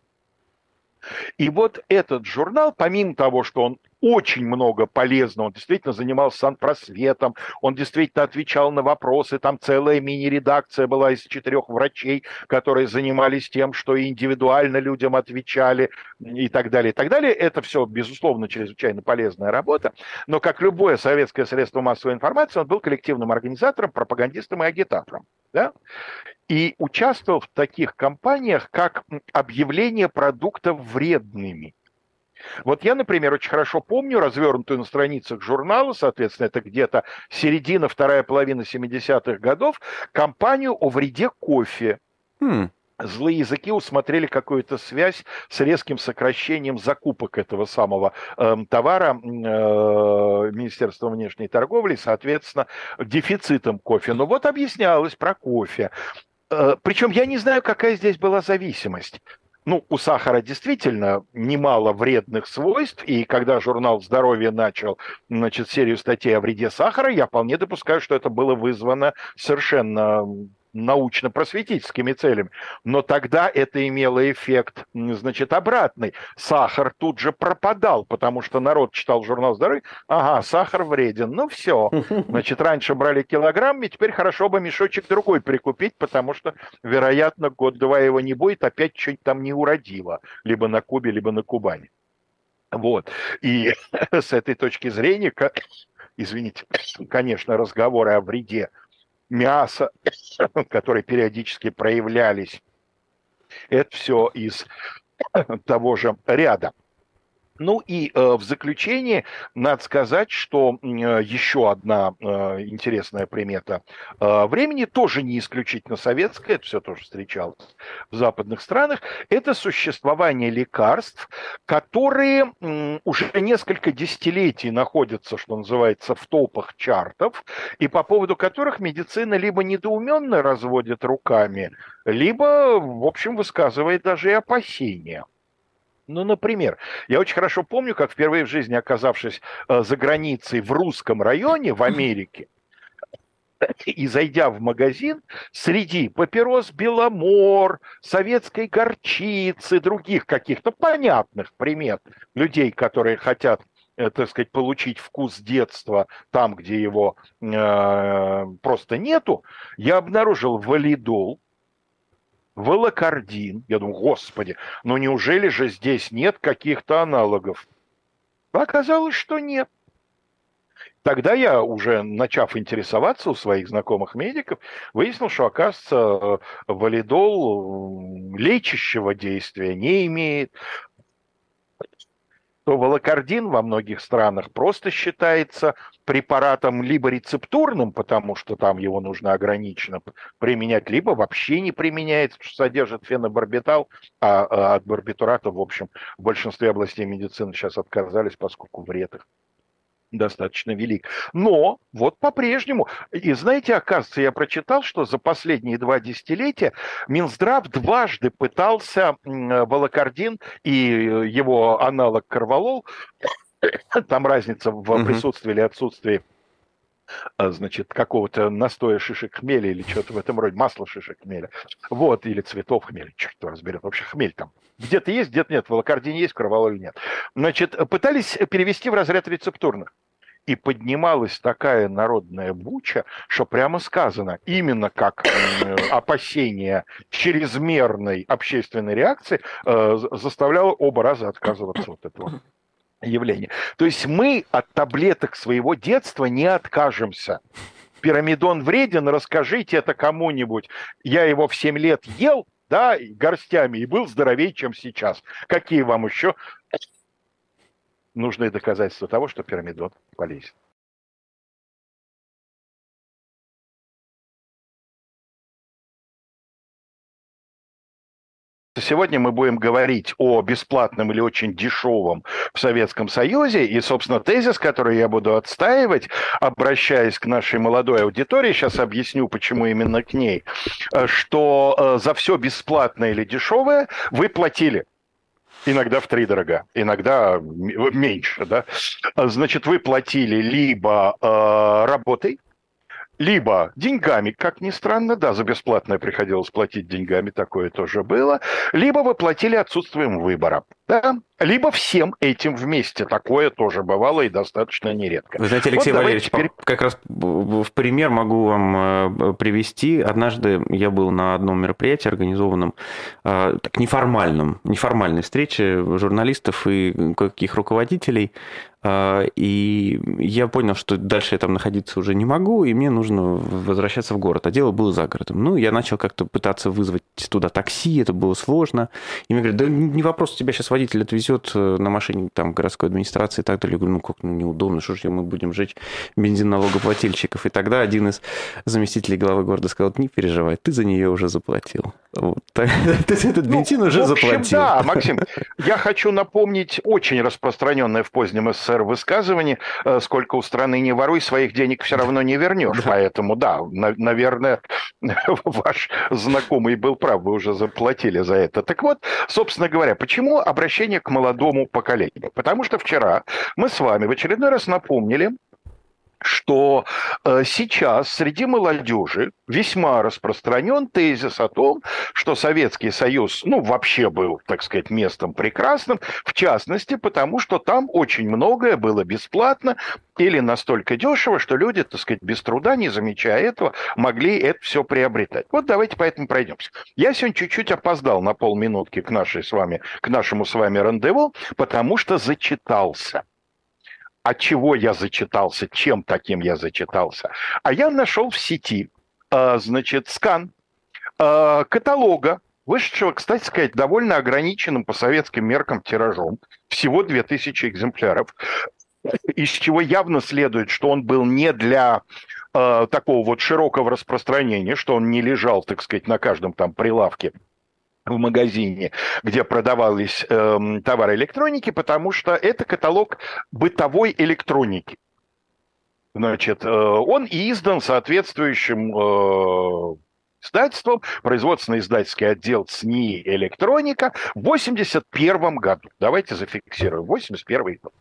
И вот этот журнал, помимо того, что он очень много полезного, он действительно занимался санпросветом, он действительно отвечал на вопросы, там целая мини-редакция была из четырех врачей, которые занимались тем, что индивидуально людям отвечали и так далее, и так далее. Это все, безусловно, чрезвычайно полезная работа, но как любое советское средство массовой информации, он был коллективным организатором, пропагандистом и агитатором. Да? и участвовал в таких кампаниях, как объявление продуктов вредными. Вот я, например, очень хорошо помню развернутую на страницах журнала, соответственно, это где-то середина, вторая половина 70-х годов, кампанию о вреде кофе. Хм злые языки усмотрели какую-то связь с резким сокращением закупок этого самого э, товара э, Министерством внешней торговли, соответственно, дефицитом кофе. Но вот объяснялось про кофе. Э, причем я не знаю, какая здесь была зависимость. Ну, у сахара действительно немало вредных свойств, и когда журнал «Здоровье» начал значит, серию статей о вреде сахара, я вполне допускаю, что это было вызвано совершенно научно-просветительскими целями. Но тогда это имело эффект, значит, обратный. Сахар тут же пропадал, потому что народ читал журнал здоровья, ага, сахар вреден, ну все. Значит, раньше брали килограмм, и теперь хорошо бы мешочек другой прикупить, потому что, вероятно, год-два его не будет, опять что-нибудь там не уродило, либо на Кубе, либо на Кубани. Вот. И с этой точки зрения, извините, конечно, разговоры о вреде мяса, которые периодически проявлялись. Это все из того же ряда. Ну и э, в заключение надо сказать, что э, еще одна э, интересная примета э, времени, тоже не исключительно советская, это все тоже встречалось в западных странах, это существование лекарств, которые э, уже несколько десятилетий находятся, что называется, в топах чартов, и по поводу которых медицина либо недоуменно разводит руками, либо, в общем, высказывает даже и опасения. Ну, например, я очень хорошо помню, как впервые в жизни, оказавшись э, за границей в русском районе в Америке, и зайдя в магазин, среди папирос Беломор, советской горчицы, других каких-то понятных примет людей, которые хотят э, так сказать, получить вкус детства там, где его э, просто нету, я обнаружил валидол, волокордин. Я думаю, господи, ну неужели же здесь нет каких-то аналогов? Оказалось, что нет. Тогда я, уже начав интересоваться у своих знакомых медиков, выяснил, что, оказывается, валидол лечащего действия не имеет, то волокордин во многих странах просто считается препаратом либо рецептурным, потому что там его нужно ограниченно применять, либо вообще не применяется, что содержит фенобарбитал, а, а от барбитурата, в общем, в большинстве областей медицины сейчас отказались, поскольку вред их достаточно велик. Но вот по-прежнему, и знаете, оказывается, я прочитал, что за последние два десятилетия Минздрав дважды пытался волокордин и его аналог Карвалол, там разница в присутствии или отсутствии значит, какого-то настоя шишек хмеля или что-то в этом роде, масло шишек хмеля, вот, или цветов хмеля, черт его разберет, вообще хмель там. Где-то есть, где-то нет, в волокордине есть, кровололе нет. Значит, пытались перевести в разряд рецептурных. и поднималась такая народная буча, что прямо сказано, именно как опасение чрезмерной общественной реакции э, заставляло оба раза отказываться от этого явления. То есть мы от таблеток своего детства не откажемся. Пирамидон вреден, расскажите это кому-нибудь. Я его в 7 лет ел, да, горстями, и был здоровее, чем сейчас. Какие вам еще нужны доказательства того, что пирамидон полезен? Сегодня мы будем говорить о бесплатном или очень дешевом в Советском Союзе. И, собственно, тезис, который я буду отстаивать, обращаясь к нашей молодой аудитории, сейчас объясню, почему именно к ней, что э, за все бесплатное или дешевое вы платили. Иногда в три дорога, иногда меньше, да. Значит, вы платили либо э, работой, либо деньгами, как ни странно, да, за бесплатное приходилось платить деньгами, такое тоже было, либо вы платили отсутствием выбора, да, либо всем этим вместе. Такое тоже бывало и достаточно нередко. Вы знаете, Алексей вот Валерьевич, теперь... как раз в пример могу вам э, привести. Однажды я был на одном мероприятии, организованном э, так, неформальном, неформальной встрече журналистов и каких руководителей и я понял, что дальше я там находиться уже не могу, и мне нужно возвращаться в город. А дело было за городом. Ну, я начал как-то пытаться вызвать туда такси, это было сложно. И мне говорят, да не вопрос, тебя сейчас водитель отвезет э, на машине там городской администрации и так далее. Я говорю, ну как, ну неудобно, что же мы будем жечь бензин налогоплательщиков. И тогда один из заместителей главы города сказал, не переживай, ты за нее уже заплатил. Вот. Ты этот бензин ну, уже заплатил. Да, Максим, я хочу напомнить очень распространенное в позднем СССР СССР высказывание, э, сколько у страны не воруй, своих денег все равно не вернешь. Поэтому, да, на, наверное, ваш знакомый был прав, вы уже заплатили за это. Так вот, собственно говоря, почему обращение к молодому поколению? Потому что вчера мы с вами в очередной раз напомнили, что э, сейчас среди молодежи весьма распространен тезис о том, что Советский Союз, ну, вообще был, так сказать, местом прекрасным, в частности, потому что там очень многое было бесплатно или настолько дешево, что люди, так сказать, без труда, не замечая этого, могли это все приобретать. Вот давайте поэтому пройдемся. Я сегодня чуть-чуть опоздал на полминутки к, нашей с вами, к нашему с вами рандеву, потому что зачитался от чего я зачитался, чем таким я зачитался. А я нашел в сети, а, значит, скан а, каталога, вышедшего, кстати сказать, довольно ограниченным по советским меркам тиражом, всего 2000 экземпляров, из чего явно следует, что он был не для такого вот широкого распространения, что он не лежал, так сказать, на каждом там прилавке в магазине, где продавались э, товары электроники, потому что это каталог бытовой электроники. Значит, э, он издан соответствующим э, издательством, производственно-издательский отдел СНИ «Электроника» в 81 году. Давайте зафиксируем, 81 год.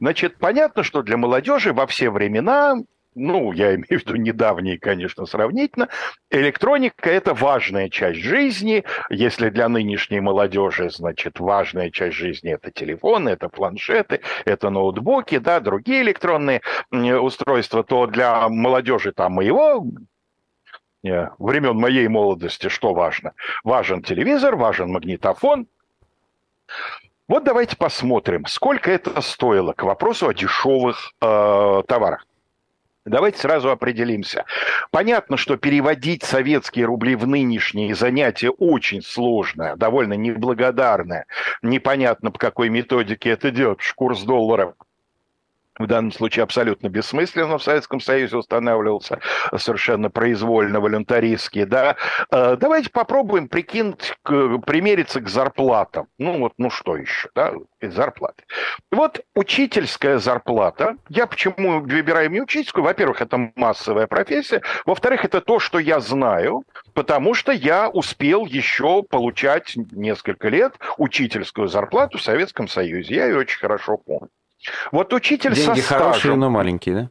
Значит, понятно, что для молодежи во все времена ну, я имею в виду недавние, конечно, сравнительно, электроника – это важная часть жизни. Если для нынешней молодежи, значит, важная часть жизни – это телефоны, это планшеты, это ноутбуки, да, другие электронные устройства, то для молодежи там моего э, времен моей молодости что важно? Важен телевизор, важен магнитофон. Вот давайте посмотрим, сколько это стоило к вопросу о дешевых э, товарах. Давайте сразу определимся. Понятно, что переводить советские рубли в нынешние занятия очень сложное, довольно неблагодарное. Непонятно, по какой методике это делать. Курс доллара в данном случае абсолютно бессмысленно в Советском Союзе устанавливался, совершенно произвольно, волюнтаристски, да. Э, давайте попробуем прикинуть, примериться к зарплатам. Ну вот, ну что еще, да, зарплаты. Вот учительская зарплата, я почему выбираю не учительскую, во-первых, это массовая профессия, во-вторых, это то, что я знаю, потому что я успел еще получать несколько лет учительскую зарплату в Советском Союзе, я ее очень хорошо помню. Вот учитель Деньги со стажем... хорошие, но маленькие, да?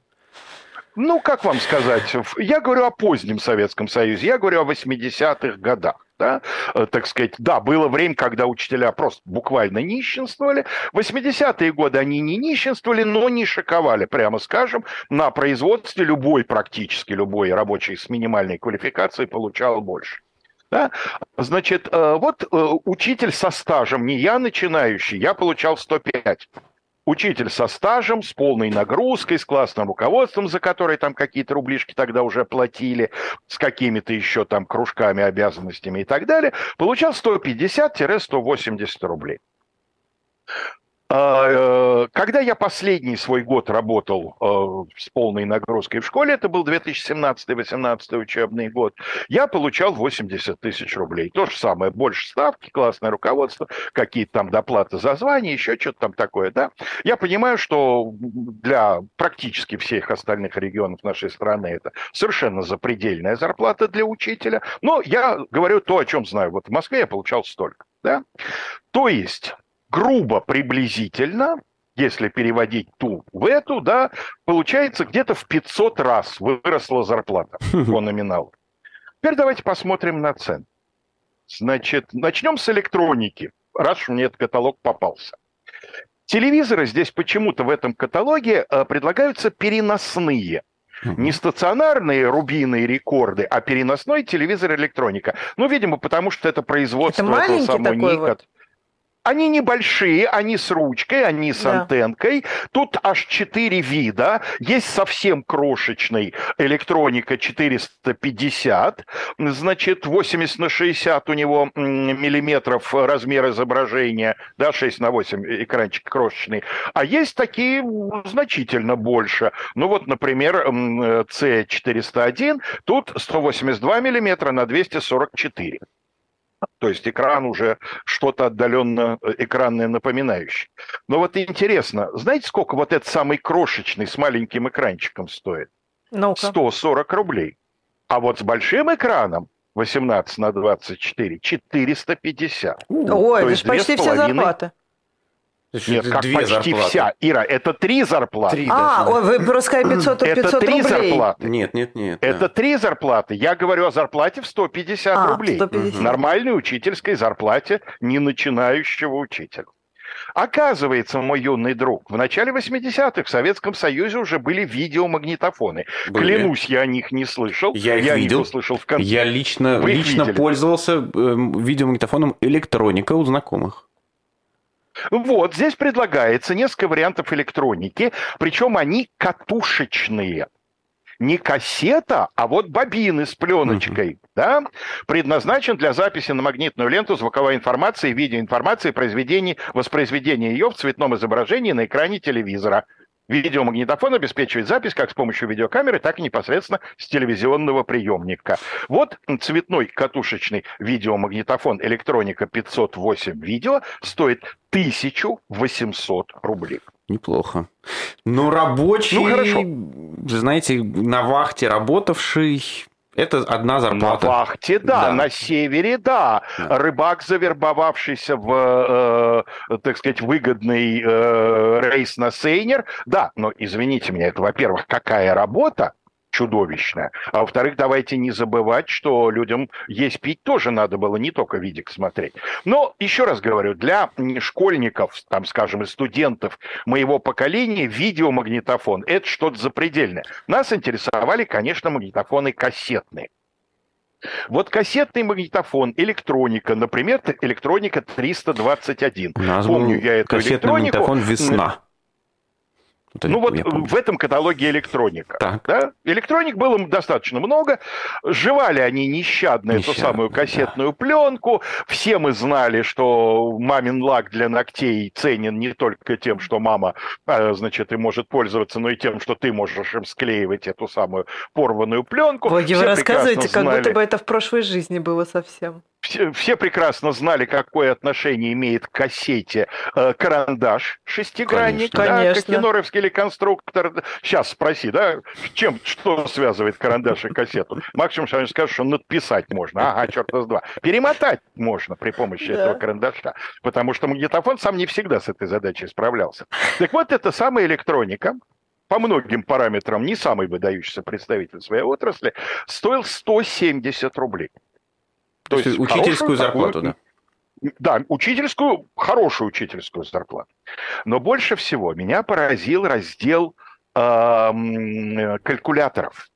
Ну, как вам сказать, я говорю о позднем Советском Союзе, я говорю о 80-х годах. Да? Э, так сказать, да, было время, когда учителя просто буквально нищенствовали. В 80-е годы они не нищенствовали, но не шиковали, прямо скажем. На производстве любой, практически любой рабочий с минимальной квалификацией получал больше. Да? Значит, э, вот э, учитель со стажем, не я начинающий, я получал 105 учитель со стажем, с полной нагрузкой, с классным руководством, за которое там какие-то рублишки тогда уже платили, с какими-то еще там кружками, обязанностями и так далее, получал 150-180 рублей. А, э, когда я последний свой год работал э, с полной нагрузкой в школе, это был 2017-2018 учебный год, я получал 80 тысяч рублей. То же самое, больше ставки, классное руководство, какие-то там доплаты за звание, еще что-то там такое, да. Я понимаю, что для практически всех остальных регионов нашей страны это совершенно запредельная зарплата для учителя, но я говорю то, о чем знаю. Вот в Москве я получал столько, да. То есть грубо приблизительно, если переводить ту в эту, да, получается где-то в 500 раз выросла зарплата по номиналу. Теперь давайте посмотрим на цены. Значит, начнем с электроники, раз уж мне этот каталог попался. Телевизоры здесь почему-то в этом каталоге э, предлагаются переносные. Не стационарные рубиные рекорды, а переносной телевизор электроника. Ну, видимо, потому что это производство это этого самого такой Вот. Они небольшие, они с ручкой, они с да. антенкой. Тут аж четыре вида. Есть совсем крошечный электроника 450. Значит, 80 на 60 у него миллиметров размер изображения. Да, 6 на 8 экранчик крошечный. А есть такие значительно больше. Ну вот, например, C401. Тут 182 миллиметра на 244. То есть экран уже что-то отдаленно э, экранное напоминающее. Но вот интересно, знаете, сколько вот этот самый крошечный с маленьким экранчиком стоит? ну 140 рублей. А вот с большим экраном 18 на 24 450. Ой, это же почти вся зарплата. Нет, как две почти зарплаты. вся. Ира, это три зарплаты. Три а, ой, вы просто сказали 500, 500 Это три рублей. зарплаты. Нет, нет, нет. Это да. три зарплаты. Я говорю о зарплате в 150 а, рублей. 150. Нормальной учительской зарплате не начинающего учителя. Оказывается, мой юный друг, в начале 80-х в Советском Союзе уже были видеомагнитофоны. Были. Клянусь, я о них не слышал. Я их я видел. Них услышал в конце. Я лично, лично пользовался э, видеомагнитофоном электроника у знакомых. Вот, здесь предлагается несколько вариантов электроники, причем они катушечные. Не кассета, а вот бобины с пленочкой, uh-huh. да, предназначен для записи на магнитную ленту звуковой информации, видеоинформации, произведений, воспроизведения ее в цветном изображении на экране телевизора – Видеомагнитофон обеспечивает запись как с помощью видеокамеры, так и непосредственно с телевизионного приемника. Вот цветной катушечный видеомагнитофон электроника 508 видео стоит 1800 рублей. Неплохо. Но рабочий, ну, хорошо. знаете, на вахте работавший, это одна зарплата. На вахте, да, да. на севере, да. да. Рыбак, завербовавшийся в, э, так сказать, выгодный э, рейс на Сейнер, да, но извините меня, это, во-первых, какая работа, чудовищная. А во-вторых, давайте не забывать, что людям есть пить тоже надо было, не только видик смотреть. Но, еще раз говорю, для школьников, там, скажем, и студентов моего поколения видеомагнитофон – это что-то запредельное. Нас интересовали, конечно, магнитофоны кассетные. Вот кассетный магнитофон, электроника, например, электроника 321. Помню я эту кассетный электронику. магнитофон «Весна». Вот ну вот в этом каталоге электроника. Так. Да? Электроник было достаточно много. Жевали они нещадно, нещадно эту самую кассетную да. пленку. Все мы знали, что мамин лак для ногтей ценен не только тем, что мама, а, значит, и может пользоваться, но и тем, что ты можешь им склеивать эту самую порванную пленку. Боги, вы рассказываете, как будто бы это в прошлой жизни было совсем все, прекрасно знали, какое отношение имеет к кассете э, карандаш шестигранник, конечно, да, конечно. или конструктор. Сейчас спроси, да, чем, что связывает карандаш и кассету? Максимум, что они скажут, что надписать можно. Ага, черт с два. Перемотать можно при помощи да. этого карандаша, потому что магнитофон сам не всегда с этой задачей справлялся. Так вот, это самая электроника, по многим параметрам не самый выдающийся представитель своей отрасли, стоил 170 рублей. То, То есть учительскую зарплату, такую, да? Да, учительскую, хорошую учительскую зарплату. Но больше всего меня поразил раздел э, калькуляторов.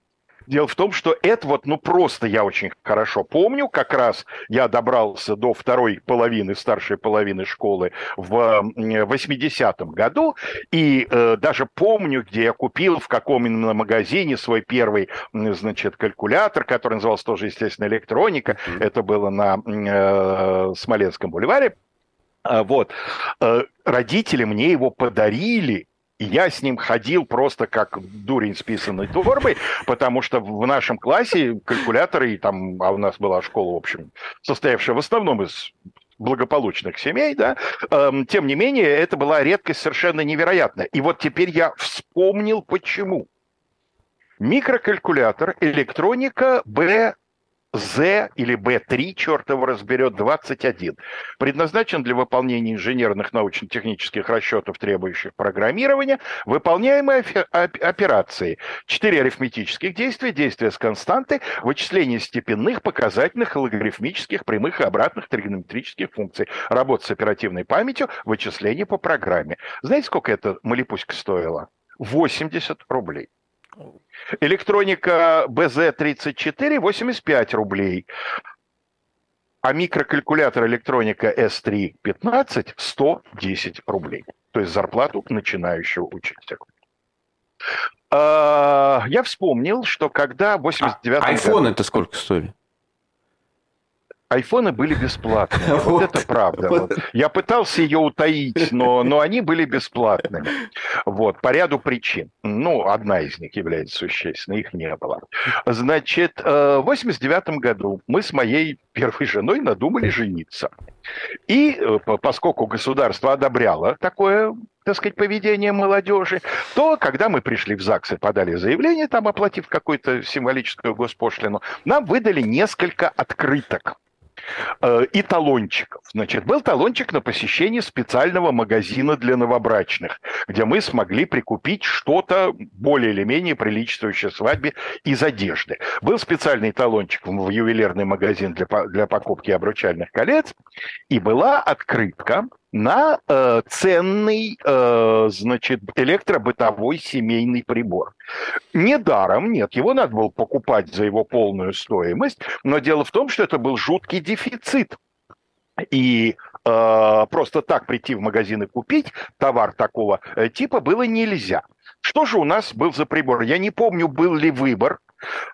Дело в том, что это вот, ну просто я очень хорошо помню, как раз я добрался до второй половины, старшей половины школы в 80-м году, и э, даже помню, где я купил, в каком именно магазине свой первый, значит, калькулятор, который назывался тоже, естественно, электроника, mm-hmm. это было на э, Смоленском бульваре, а, вот. Э, родители мне его подарили, и я с ним ходил просто как дурень с писанной торбой, потому что в нашем классе калькуляторы, и там, а у нас была школа, в общем, состоявшая в основном из благополучных семей, да, эм, тем не менее, это была редкость совершенно невероятная. И вот теперь я вспомнил, почему. Микрокалькулятор, электроника Б Z или B3, черт его разберет, 21, предназначен для выполнения инженерных научно-технических расчетов, требующих программирования, выполняемые операции. Четыре арифметических действия, действия с константой, вычисление степенных, показательных, логарифмических, прямых и обратных тригонометрических функций, работа с оперативной памятью, вычисление по программе. Знаете, сколько эта малипуська стоила? 80 рублей. Электроника BZ34 85 рублей. А микрокалькулятор электроника S3 15 110 рублей. То есть зарплату начинающего учителя. А, я вспомнил, что когда в 89 а, айфоны это сколько стоили? Айфоны были бесплатные. Вот, вот это правда. Вот. Я пытался ее утаить, но, но они были бесплатными. Вот, по ряду причин. Ну, одна из них является существенной, их не было. Значит, э, в 89 году мы с моей первой женой надумали жениться. И э, поскольку государство одобряло такое так сказать, поведение молодежи, то когда мы пришли в ЗАГС и подали заявление, там оплатив какую-то символическую госпошлину, нам выдали несколько открыток и талончиков. Значит, был талончик на посещение специального магазина для новобрачных, где мы смогли прикупить что-то более или менее приличествующее свадьбе из одежды. Был специальный талончик в ювелирный магазин для, для покупки обручальных колец, и была открытка на э, ценный, э, значит, электробытовой семейный прибор. Недаром, нет, его надо было покупать за его полную стоимость, но дело в том, что это был жуткий дефицит. И э, просто так прийти в магазин и купить товар такого э, типа было нельзя. Что же у нас был за прибор? Я не помню, был ли выбор,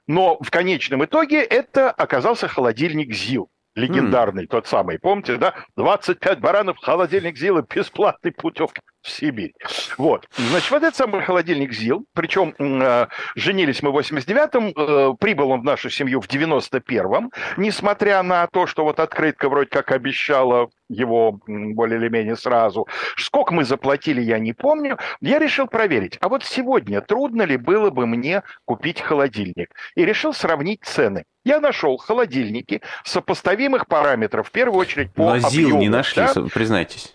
но в конечном итоге это оказался холодильник ЗИЛ легендарный, mm. тот самый, помните, да? 25 баранов, холодильник Зилы, бесплатный путевка в Сибирь. Вот. Значит, вот этот самый холодильник ЗИЛ, причем э, женились мы в 89-м, э, прибыл он в нашу семью в 91-м, несмотря на то, что вот открытка вроде как обещала его более или менее сразу. Сколько мы заплатили, я не помню. Я решил проверить. А вот сегодня трудно ли было бы мне купить холодильник? И решил сравнить цены. Я нашел холодильники сопоставимых параметров, в первую очередь по Но объему. ЗИЛ не нашли, да? признайтесь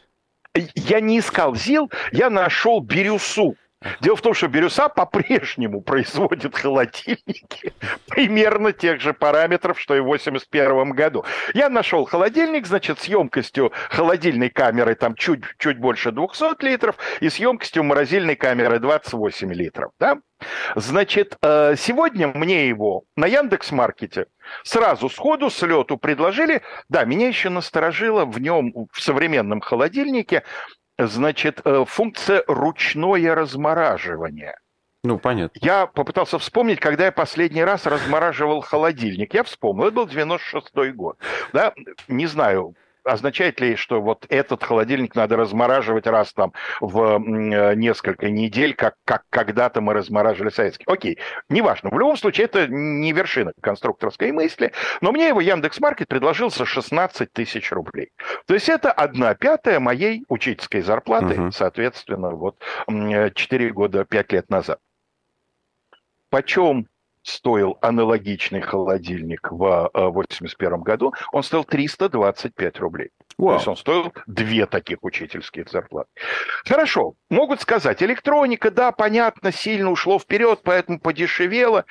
я не искал ЗИЛ, я нашел Бирюсу. Дело в том, что Бирюса по-прежнему производит холодильники примерно тех же параметров, что и в 1981 году. Я нашел холодильник, значит, с емкостью холодильной камеры там чуть, чуть больше 200 литров и с емкостью морозильной камеры 28 литров. Да? Значит, э, сегодня мне его на Яндекс.Маркете сразу сходу с лету предложили. Да, меня еще насторожило в нем, в современном холодильнике, значит, э, функция ручное размораживание. Ну, понятно. Я попытался вспомнить, когда я последний раз размораживал холодильник. Я вспомнил, это был 96-й год. Да? Не знаю, означает ли, что вот этот холодильник надо размораживать раз там в э, несколько недель, как, как когда-то мы размораживали советский? Окей, неважно. В любом случае, это не вершина конструкторской мысли, но мне его Яндекс.Маркет предложил за 16 тысяч рублей. То есть это одна пятая моей учительской зарплаты, угу. соответственно, вот 4 года, 5 лет назад. Почем стоил аналогичный холодильник в 1981 году, он стоил 325 рублей. Wow. То есть он стоил две таких учительских зарплаты. Хорошо, могут сказать, электроника, да, понятно, сильно ушло вперед, поэтому подешевело.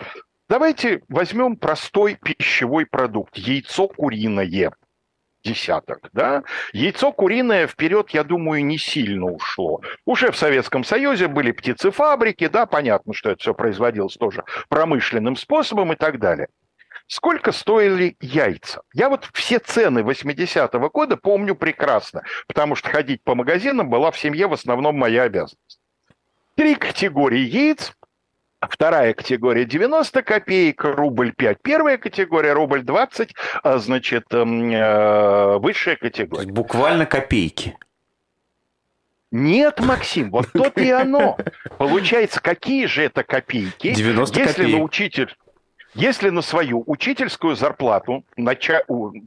Давайте возьмем простой пищевой продукт, яйцо куриное десяток, да? Яйцо куриное вперед, я думаю, не сильно ушло. Уже в Советском Союзе были птицефабрики, да, понятно, что это все производилось тоже промышленным способом и так далее. Сколько стоили яйца? Я вот все цены 80-го года помню прекрасно, потому что ходить по магазинам была в семье в основном моя обязанность. Три категории яиц, Вторая категория 90 копеек, рубль 5. Первая категория рубль 20, а, значит, эм, э, высшая категория. Буквально копейки. Нет, Максим, вот то и оно. Получается, какие же это копейки, 90 если копеек. на учитель, если на свою учительскую зарплату нача...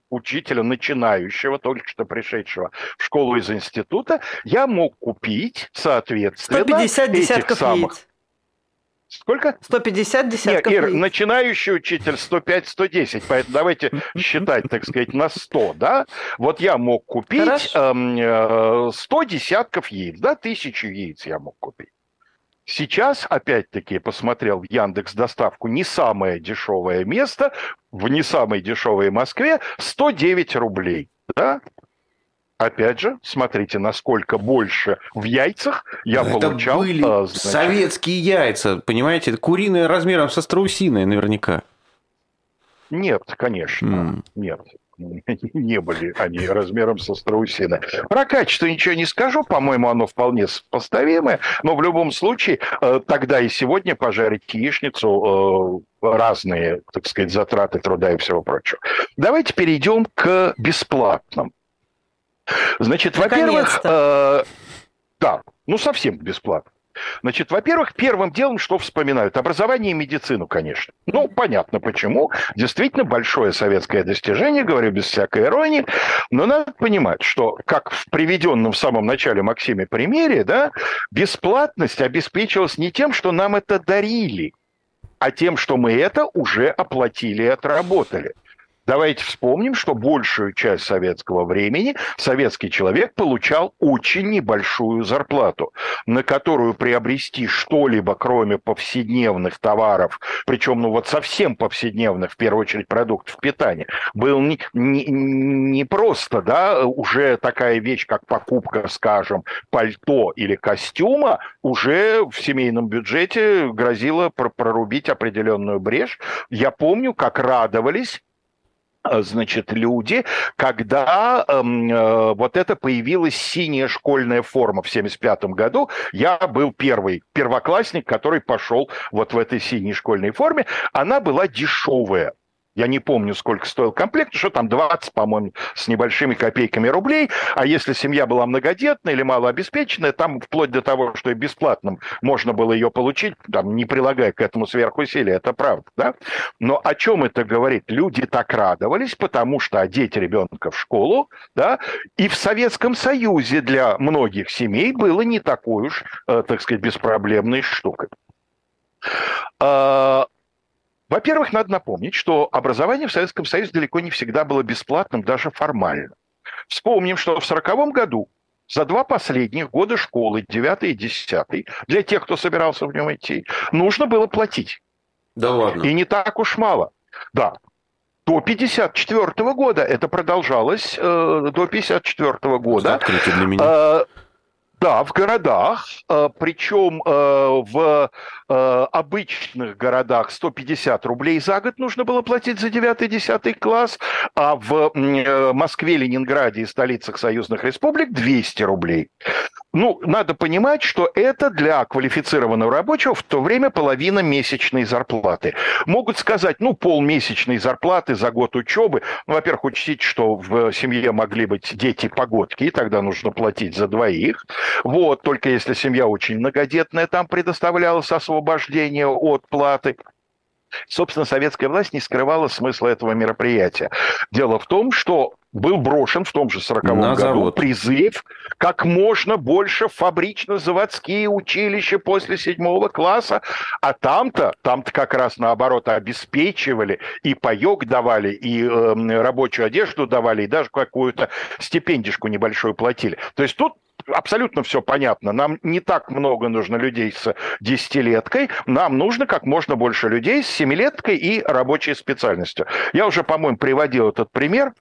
учителя начинающего, только что пришедшего в школу из института, я мог купить, соответственно, 150 десятков самых... яиц. Сколько? 150 десятков Нет, Ир, яиц. начинающий учитель 105-110, поэтому давайте считать, так сказать, на 100, да? Вот я мог купить эм, э, 100 десятков яиц, да, тысячу яиц я мог купить. Сейчас, опять-таки, посмотрел в Яндекс доставку не самое дешевое место, в не самой дешевой Москве 109 рублей, да? Опять же, смотрите, насколько больше в яйцах я Это получал. были а, значит, советские яйца, понимаете? Куриные размером со страусиной наверняка. Нет, конечно, М. нет. Не были они размером со страусины. Про качество ничего не скажу, по-моему, оно вполне сопоставимое, но в любом случае э, тогда и сегодня пожарить яичницу э, разные, так сказать, затраты труда и всего прочего. Давайте перейдем к бесплатным. Значит, во-первых, э, да, ну совсем бесплатно. Значит, во-первых, первым делом, что вспоминают? Образование и медицину, конечно. Ну, понятно почему. Действительно, большое советское достижение, говорю без всякой иронии. Но надо понимать, что, как в приведенном в самом начале Максиме примере, да, бесплатность обеспечивалась не тем, что нам это дарили, а тем, что мы это уже оплатили и отработали. Давайте вспомним, что большую часть советского времени советский человек получал очень небольшую зарплату, на которую приобрести что-либо, кроме повседневных товаров, причем, ну вот совсем повседневных, в первую очередь, продуктов питания, был не, не, не просто, да, уже такая вещь, как покупка, скажем, пальто или костюма, уже в семейном бюджете грозила прорубить определенную брешь. Я помню, как радовались значит, люди, когда э, вот это появилась синяя школьная форма в 75 году, я был первый первоклассник, который пошел вот в этой синей школьной форме. Она была дешевая. Я не помню, сколько стоил комплект, что там 20, по-моему, с небольшими копейками рублей. А если семья была многодетная или малообеспеченная, там вплоть до того, что и бесплатным можно было ее получить, там, не прилагая к этому сверхусилия, это правда, да? Но о чем это говорит? Люди так радовались, потому что одеть ребенка в школу, да, и в Советском Союзе для многих семей было не такой уж, э, так сказать, беспроблемной штукой. Во-первых, надо напомнить, что образование в Советском Союзе далеко не всегда было бесплатным, даже формально. Вспомним, что в 1940 году за два последних года школы, 9 и 10, для тех, кто собирался в нем идти, нужно было платить. Да ладно. И не так уж мало. Да. До 1954 года это продолжалось э, до 1954 года. Открытие для меня. Э, да, в городах, э, причем э, в э, обычных городах 150 рублей за год нужно было платить за 9-10 класс, а в Москве, Ленинграде и столицах союзных республик 200 рублей. Ну, надо понимать, что это для квалифицированного рабочего в то время половина месячной зарплаты. Могут сказать, ну, полмесячной зарплаты за год учебы. Ну, во-первых, учтите, что в семье могли быть дети-погодки, и тогда нужно платить за двоих. Вот, только если семья очень многодетная, там предоставлялось освобождение от платы. Собственно, советская власть не скрывала смысла этого мероприятия. Дело в том, что был брошен в том же 40-м году завод. призыв как можно больше фабрично-заводские училища после седьмого класса, а там-то, там-то как раз наоборот обеспечивали, и паек давали, и э, рабочую одежду давали, и даже какую-то стипендишку небольшую платили. То есть тут абсолютно все понятно. Нам не так много нужно людей с десятилеткой, нам нужно как можно больше людей с семилеткой и рабочей специальностью. Я уже, по-моему, приводил этот пример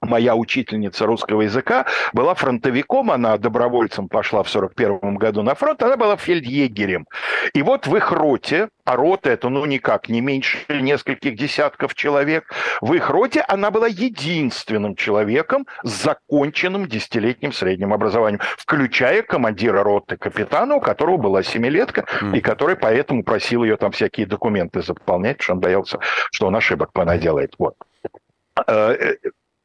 моя учительница русского языка была фронтовиком, она добровольцем пошла в 41 году на фронт, она была фельдъегерем. И вот в их роте, а рота это ну никак не меньше нескольких десятков человек, в их роте она была единственным человеком с законченным десятилетним средним образованием, включая командира роты капитана, у которого была семилетка, mm. и который поэтому просил ее там всякие документы заполнять, потому что он боялся, что он ошибок понаделает. Вот.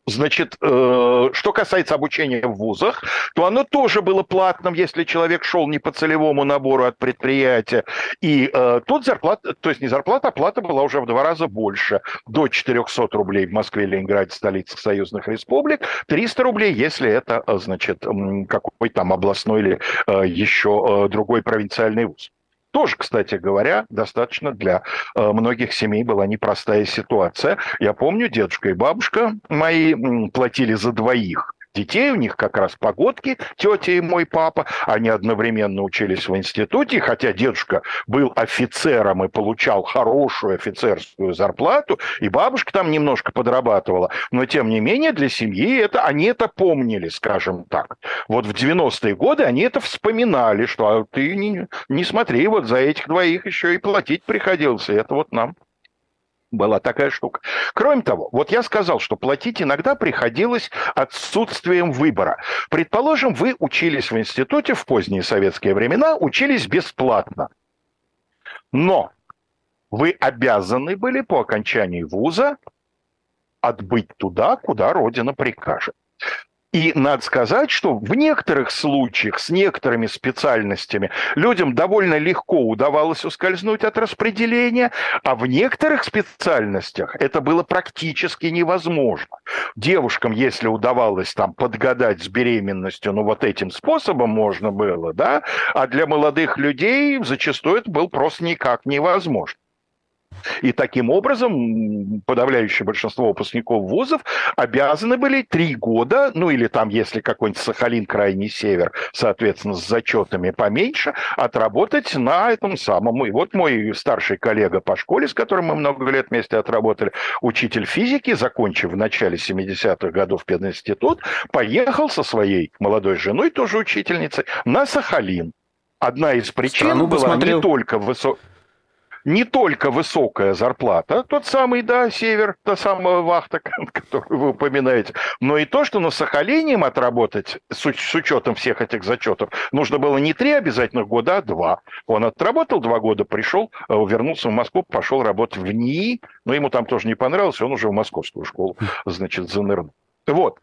Значит, э, что касается обучения в вузах, то оно тоже было платным, если человек шел не по целевому набору от предприятия. И э, тут зарплата, то есть не зарплата, а плата была уже в два раза больше. До 400 рублей в Москве, Ленинграде, столицах союзных республик, 300 рублей, если это, э, значит, какой там областной или еще другой провинциальный вуз. Тоже, кстати говоря, достаточно для э, многих семей была непростая ситуация. Я помню, дедушка и бабушка мои платили за двоих детей, у них как раз погодки, тетя и мой папа, они одновременно учились в институте, хотя дедушка был офицером и получал хорошую офицерскую зарплату, и бабушка там немножко подрабатывала, но тем не менее для семьи это, они это помнили, скажем так. Вот в 90-е годы они это вспоминали, что а ты не, не смотри, вот за этих двоих еще и платить приходилось, и это вот нам была такая штука. Кроме того, вот я сказал, что платить иногда приходилось отсутствием выбора. Предположим, вы учились в институте в поздние советские времена, учились бесплатно. Но вы обязаны были по окончании вуза отбыть туда, куда Родина прикажет. И надо сказать, что в некоторых случаях с некоторыми специальностями людям довольно легко удавалось ускользнуть от распределения, а в некоторых специальностях это было практически невозможно. Девушкам, если удавалось там подгадать с беременностью, ну вот этим способом можно было, да, а для молодых людей зачастую это было просто никак невозможно. И таким образом подавляющее большинство выпускников вузов обязаны были три года, ну или там, если какой-нибудь Сахалин, крайний север, соответственно, с зачетами поменьше, отработать на этом самом. И вот мой старший коллега по школе, с которым мы много лет вместе отработали, учитель физики, закончив в начале 70-х годов пединститут, поехал со своей молодой женой, тоже учительницей, на Сахалин. Одна из причин Страну была посмотрел. не только высокая не только высокая зарплата, тот самый, да, север, та самая вахта, которую вы упоминаете, но и то, что на Сахалине им отработать с, с учетом всех этих зачетов нужно было не три обязательных года, а два. Он отработал два года, пришел, э, вернулся в Москву, пошел работать в НИИ, но ему там тоже не понравилось, он уже в московскую школу, значит, занырнул. Вот.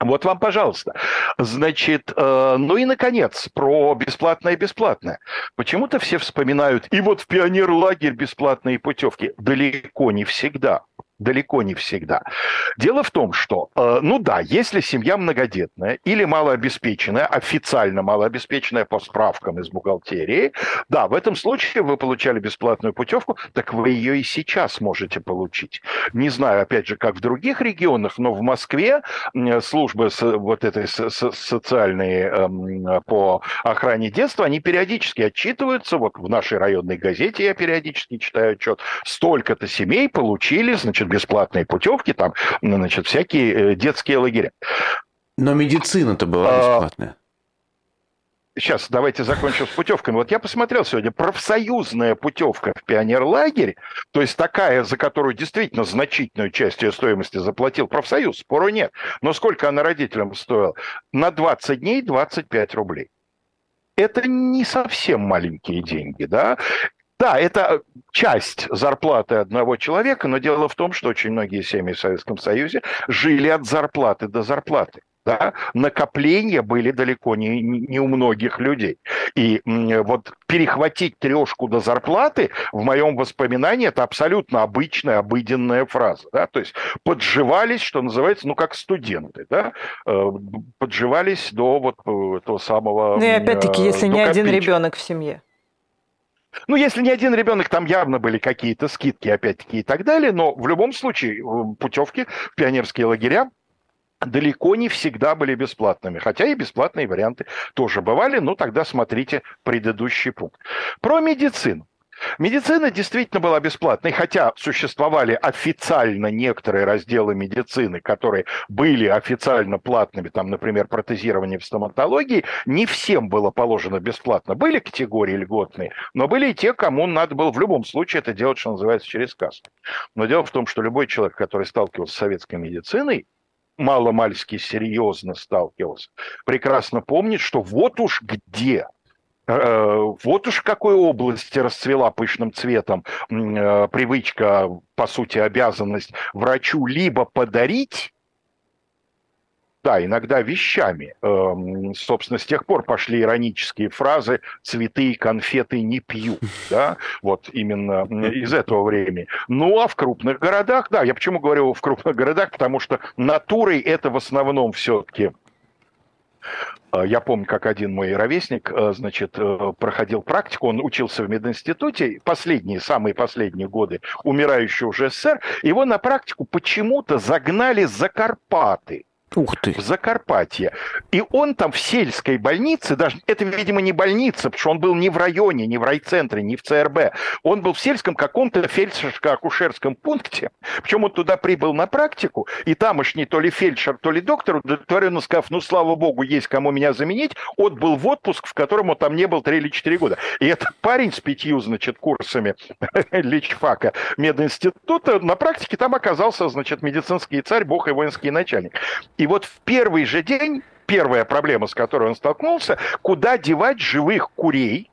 Вот вам, пожалуйста. Значит, э, ну и, наконец, про бесплатное и бесплатное. Почему-то все вспоминают, и вот в пионер-лагерь бесплатные путевки. Далеко не всегда далеко не всегда. Дело в том, что, э, ну да, если семья многодетная или малообеспеченная, официально малообеспеченная по справкам из бухгалтерии, да, в этом случае вы получали бесплатную путевку, так вы ее и сейчас можете получить. Не знаю, опять же, как в других регионах, но в Москве службы вот этой социальные эм, по охране детства, они периодически отчитываются, вот в нашей районной газете я периодически читаю отчет, столько-то семей получили, значит, бесплатные путевки, там, значит, всякие э, детские лагеря. Но медицина-то была а, бесплатная. Сейчас давайте закончим с путевками. Вот я посмотрел сегодня, профсоюзная путевка в пионерлагерь, то есть такая, за которую действительно значительную часть ее стоимости заплатил профсоюз, спору нет. Но сколько она родителям стоила? На 20 дней 25 рублей это не совсем маленькие деньги, да. Да, это часть зарплаты одного человека, но дело в том, что очень многие семьи в Советском Союзе жили от зарплаты до зарплаты да, накопления были далеко не, не у многих людей. И вот перехватить трешку до зарплаты в моем воспоминании это абсолютно обычная, обыденная фраза. Да? То есть подживались, что называется, ну как студенты, да? Э, подживались до вот э, того самого... Ну и опять-таки, если не один ребенок в семье. Ну, если не один ребенок, там явно были какие-то скидки, опять-таки, и так далее, но в любом случае путевки в пионерские лагеря далеко не всегда были бесплатными, хотя и бесплатные варианты тоже бывали, но тогда смотрите предыдущий пункт. Про медицину. Медицина действительно была бесплатной, хотя существовали официально некоторые разделы медицины, которые были официально платными, там, например, протезирование в стоматологии, не всем было положено бесплатно. Были категории льготные, но были и те, кому надо было в любом случае это делать, что называется, через кассу. Но дело в том, что любой человек, который сталкивался с советской медициной, маломальски серьезно сталкивался, прекрасно помнит, что вот уж где вот уж какой области расцвела пышным цветом э, привычка, по сути, обязанность врачу либо подарить да, иногда вещами. Эм, собственно, с тех пор пошли иронические фразы «цветы и конфеты не пью». Да? Вот именно из этого времени. Ну, а в крупных городах, да, я почему говорю в крупных городах, потому что натурой это в основном все-таки э, я помню, как один мой ровесник, э, значит, э, проходил практику, он учился в мединституте, последние, самые последние годы умирающего уже СССР, его на практику почему-то загнали за Карпаты. Ух ты. в Закарпатье. И он там в сельской больнице, даже это, видимо, не больница, потому что он был не в районе, не в райцентре, не в ЦРБ. Он был в сельском каком-то фельдшерско-акушерском пункте. Причем он туда прибыл на практику, и тамошний то ли фельдшер, то ли доктор, удовлетворенно сказав, ну, слава богу, есть кому меня заменить, отбыл в отпуск, в котором он там не был 3 или 4 года. И этот парень с пятью, значит, курсами личфака мединститута на практике там оказался, значит, медицинский царь, бог и воинский начальник. И вот в первый же день первая проблема, с которой он столкнулся, куда девать живых курей,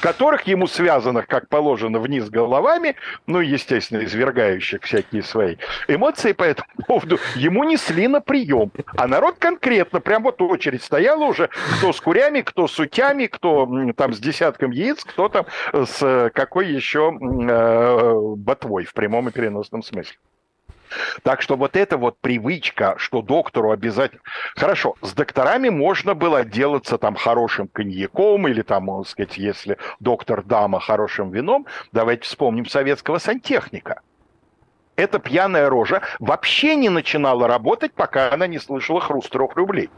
которых ему связанных, как положено, вниз головами, ну, естественно, извергающих всякие свои эмоции по этому поводу, ему несли на прием. А народ конкретно, прям вот очередь стояла уже, кто с курями, кто с утями, кто там с десятком яиц, кто там с какой еще э, ботвой в прямом и переносном смысле. Так что вот эта вот привычка, что доктору обязательно... Хорошо, с докторами можно было отделаться там хорошим коньяком или там, можно сказать, если доктор дама хорошим вином. Давайте вспомним советского сантехника. Эта пьяная рожа вообще не начинала работать, пока она не слышала хруст трех рублей.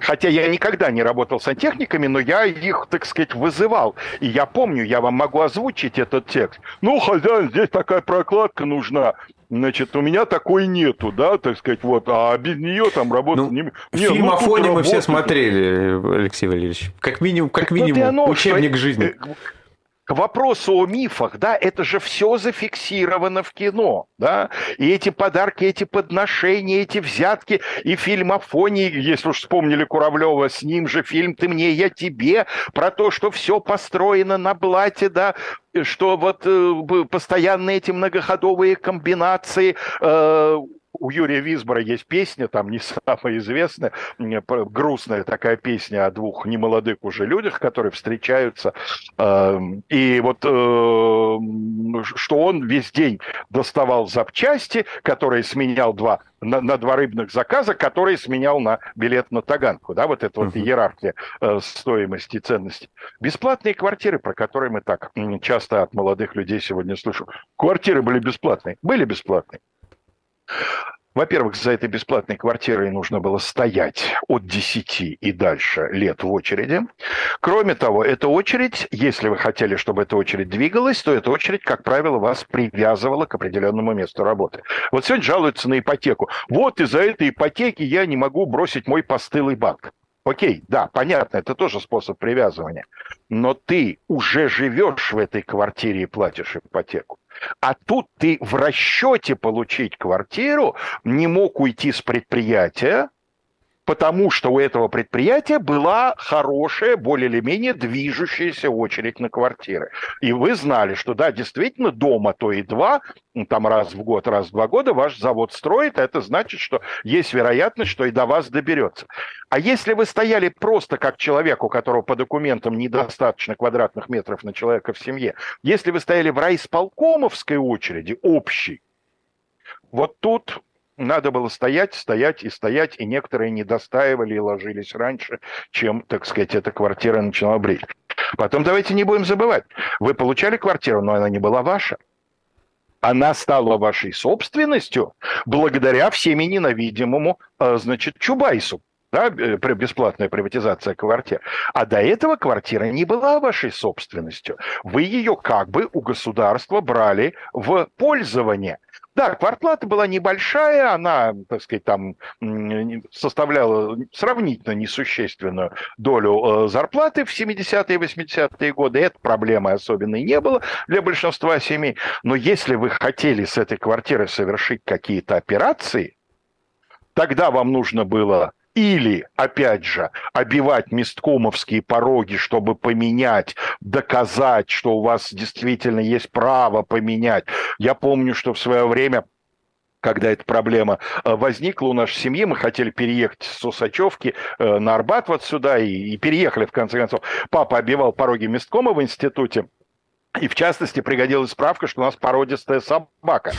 Хотя я никогда не работал сантехниками, но я их, так сказать, вызывал. И я помню, я вам могу озвучить этот текст. Ну, хозяин, здесь такая прокладка нужна. Значит, у меня такой нету, да, так сказать, вот, а без нее там работать ну, не... не фильм ну, о фоне мы все смотрели, Алексей Валерьевич. Как минимум, как минимум, оно, учебник что... жизни. К вопросу о мифах, да, это же все зафиксировано в кино, да, и эти подарки, эти подношения, эти взятки, и фильм о фоне, если уж вспомнили Куравлева, с ним же фильм «Ты мне, я тебе», про то, что все построено на блате, да, что вот э, постоянно эти многоходовые комбинации э, у Юрия Висбора есть песня, там не самая известная, грустная такая песня о двух немолодых уже людях, которые встречаются. Эм, и вот э, что он весь день доставал запчасти, которые сменял два на, на два рыбных заказа, которые сменял на билет на Таганку. Да, вот эта вот иерархия э, стоимости и ценности. Бесплатные квартиры, про которые мы так часто от молодых людей сегодня слышим. Квартиры были бесплатные. Были бесплатные. Во-первых, за этой бесплатной квартирой нужно было стоять от 10 и дальше лет в очереди. Кроме того, эта очередь, если вы хотели, чтобы эта очередь двигалась, то эта очередь, как правило, вас привязывала к определенному месту работы. Вот сегодня жалуются на ипотеку. Вот из-за этой ипотеки я не могу бросить мой постылый банк. Окей, да, понятно, это тоже способ привязывания. Но ты уже живешь в этой квартире и платишь ипотеку. А тут ты в расчете получить квартиру не мог уйти с предприятия, потому что у этого предприятия была хорошая, более или менее движущаяся очередь на квартиры. И вы знали, что да, действительно, дома то и два, там раз в год, раз в два года ваш завод строит, а это значит, что есть вероятность, что и до вас доберется. А если вы стояли просто как человек, у которого по документам недостаточно квадратных метров на человека в семье, если вы стояли в райисполкомовской очереди, общей, вот тут надо было стоять, стоять и стоять, и некоторые не достаивали и ложились раньше, чем, так сказать, эта квартира начала брить. Потом давайте не будем забывать, вы получали квартиру, но она не была ваша. Она стала вашей собственностью благодаря всеми ненавидимому, э, значит, Чубайсу, да, э, бесплатная приватизация квартир. А до этого квартира не была вашей собственностью. Вы ее как бы у государства брали в пользование. Да, квартплата была небольшая, она, так сказать, там составляла сравнительно несущественную долю э, зарплаты в 70-е и 80-е годы. Это проблемы особенной не было для большинства семей. Но если вы хотели с этой квартиры совершить какие-то операции, тогда вам нужно было или, опять же, обивать месткомовские пороги, чтобы поменять, доказать, что у вас действительно есть право поменять. Я помню, что в свое время когда эта проблема э, возникла у нашей семьи, мы хотели переехать с Усачевки э, на Арбат вот сюда и, и переехали в конце концов. Папа обивал пороги месткома в институте, и в частности пригодилась справка, что у нас породистая собака.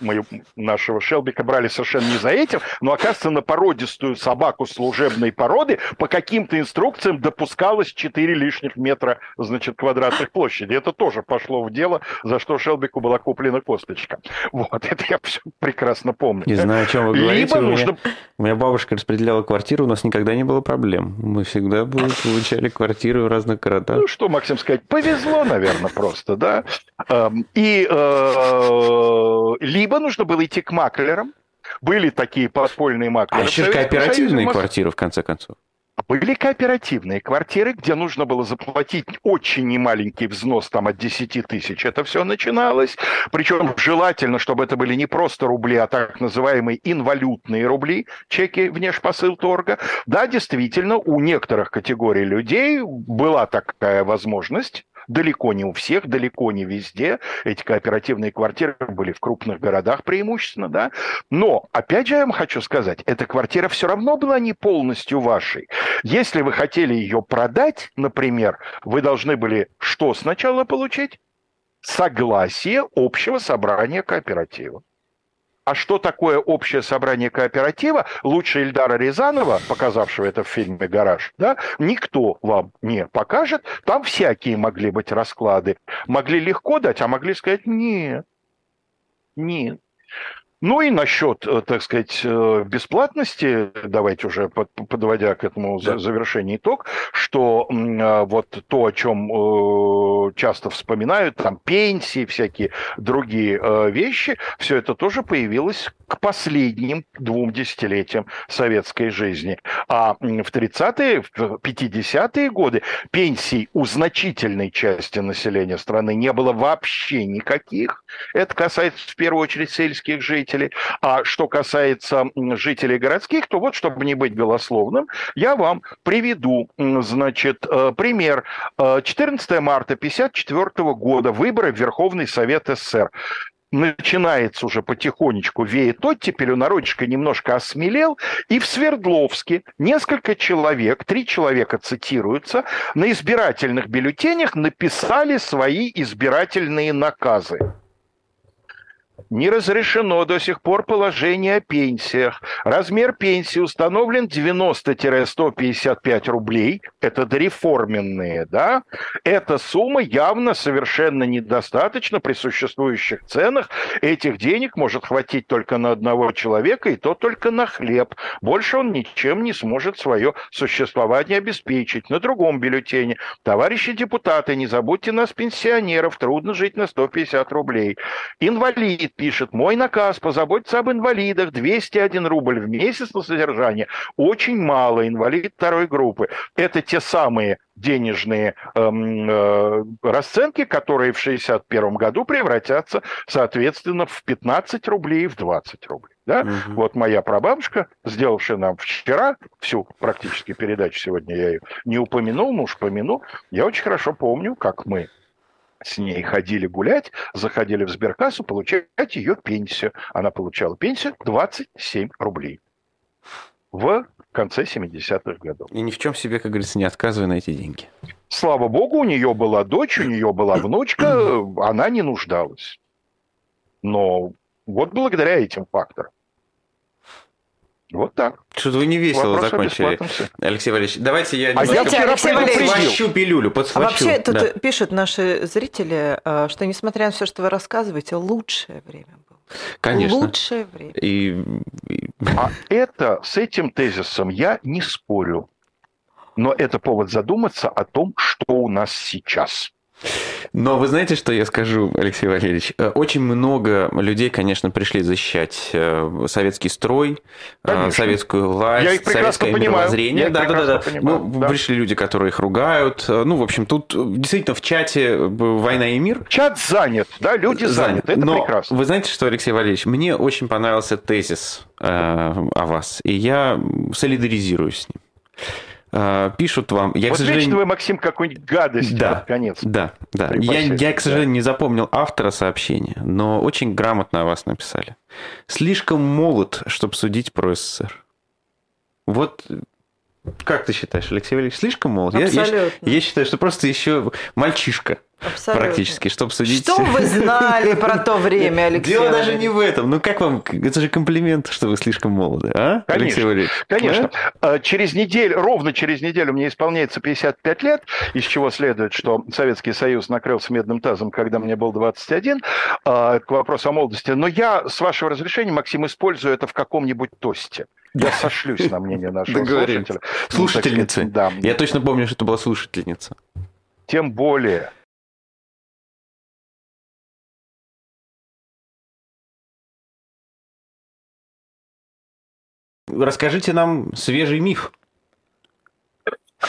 Мы нашего Шелбика брали совершенно не за этим, но, оказывается, на породистую собаку служебной породы по каким-то инструкциям допускалось 4 лишних метра, значит, квадратных площади. Это тоже пошло в дело, за что Шелбику была куплена косточка. Вот, это я все прекрасно помню. Не знаю, о чем вы говорите. Либо у, меня, нужно... у меня бабушка распределяла квартиру, у нас никогда не было проблем. Мы всегда получали квартиры в разных городах. Ну, что, Максим, сказать, повезло, наверное, просто просто, да. Эм, и э, либо нужно было идти к маклерам, были такие подпольные маклеры. А еще кооперативные квартиры, в конце концов. Были кооперативные квартиры, где нужно было заплатить очень немаленький взнос, там от 10 тысяч. Это все начиналось. Причем желательно, чтобы это были не просто рубли, а так называемые инвалютные рубли, чеки внешпосыл торга. Да, действительно, у некоторых категорий людей была такая возможность далеко не у всех, далеко не везде. Эти кооперативные квартиры были в крупных городах преимущественно, да. Но, опять же, я вам хочу сказать, эта квартира все равно была не полностью вашей. Если вы хотели ее продать, например, вы должны были что сначала получить? Согласие общего собрания кооператива. А что такое общее собрание кооператива, лучше Ильдара Рязанова, показавшего это в фильме «Гараж», да, никто вам не покажет. Там всякие могли быть расклады. Могли легко дать, а могли сказать «нет». Нет. Ну и насчет, э, так сказать, э, бесплатности, давайте уже подводя к этому да. завершению итог, что э, вот то, о чем часто вспоминают, там пенсии, всякие другие вещи, все это тоже появилось к последним двум десятилетиям советской жизни. А в 30-е, в 50-е годы пенсий у значительной части населения страны не было вообще никаких. Это касается в первую очередь сельских жителей жителей. А что касается жителей городских, то вот, чтобы не быть голословным, я вам приведу, значит, э, пример. 14 э, марта 1954 года выборы в Верховный Совет СССР начинается уже потихонечку веет оттепель, у народишко немножко осмелел, и в Свердловске несколько человек, три человека цитируются, на избирательных бюллетенях написали свои избирательные наказы не разрешено до сих пор положение о пенсиях. Размер пенсии установлен 90-155 рублей. Это дореформенные, да? Эта сумма явно совершенно недостаточно при существующих ценах. Этих денег может хватить только на одного человека, и то только на хлеб. Больше он ничем не сможет свое существование обеспечить. На другом бюллетене. Товарищи депутаты, не забудьте нас, пенсионеров, трудно жить на 150 рублей. Инвалид инвалид пишет, мой наказ позаботиться об инвалидах, 201 рубль в месяц на содержание, очень мало, инвалид второй группы. Это те самые денежные эм, э, расценки, которые в 1961 году превратятся, соответственно, в 15 рублей и в 20 рублей. Да? Угу. Вот моя прабабушка, сделавшая нам вчера всю практически передачу, сегодня я ее не упомянул, но уж помяну, я очень хорошо помню, как мы с ней ходили гулять, заходили в сберкассу получать ее пенсию. Она получала пенсию 27 рублей в конце 70-х годов. И ни в чем себе, как говорится, не отказывая на эти деньги. Слава богу, у нее была дочь, у нее была внучка, она не нуждалась. Но вот благодаря этим факторам. Вот так. Что-то вы не весело Вопрос закончили, Алексей Валерьевич. Давайте я... А я вчера подхвачу пилюлю, подхвачу. А вообще, тут да. пишут наши зрители, э, что несмотря на все, что вы рассказываете, лучшее время было. Конечно. Лучшее время. И... А это, с этим тезисом я не спорю. Но это повод задуматься о том, что у нас сейчас. Но вы знаете, что я скажу, Алексей Валерьевич? Э, очень много людей, конечно, пришли защищать э, советский строй, э, конечно. советскую власть, советское понимаю. мировоззрение. Да, да, да, да. Ну, да. Пришли люди, которые их ругают. Ну, в общем, тут действительно в чате «Война и мир». Чат занят, да, люди занят. заняты. Это Но прекрасно. Вы знаете, что, Алексей Валерьевич, мне очень понравился тезис э, о вас, и я солидаризируюсь с ним. А, пишут вам. Я, вот к сожалению... вы, Максим, какую-нибудь гадость да, под конец. Да, да. Я, я, к сожалению, не запомнил автора сообщения, но очень грамотно о вас написали. Слишком молод, чтобы судить про СССР. Вот как ты считаешь, Алексей Валерьевич, слишком молод? Абсолютно. Я, я, я считаю, что просто еще мальчишка. Абсолютно. Практически, чтобы судить. Что вы знали про то время, Алексей? Дело даже не в этом. Ну как вам? Это же комплимент, что вы слишком молоды, а? Конечно, Алексей Валерьевич? Конечно. А? Через неделю, ровно через неделю мне исполняется 55 лет, из чего следует, что Советский Союз накрылся медным тазом, когда мне был 21, а, к вопросу о молодости. Но я, с вашего разрешения, Максим, использую это в каком-нибудь тосте. Я сошлюсь на мнение нашего слушателя. Слушательницы. Да. Я точно помню, что это была слушательница. Тем более, Расскажите нам свежий миф.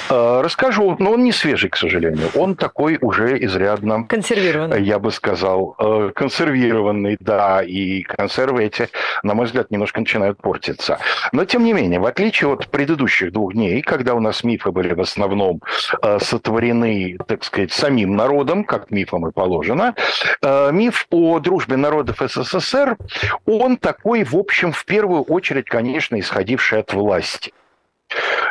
Э, расскажу, но он не свежий, к сожалению. Он такой уже изрядно... Консервированный. Я бы сказал, э, консервированный, да, и консервы эти, на мой взгляд, немножко начинают портиться. Но, тем не менее, в отличие от предыдущих двух дней, когда у нас мифы были в основном э, сотворены, так сказать, самим народом, как мифам и положено, миф о дружбе народов СССР, он такой, в общем, в первую очередь, конечно, исходивший от власти.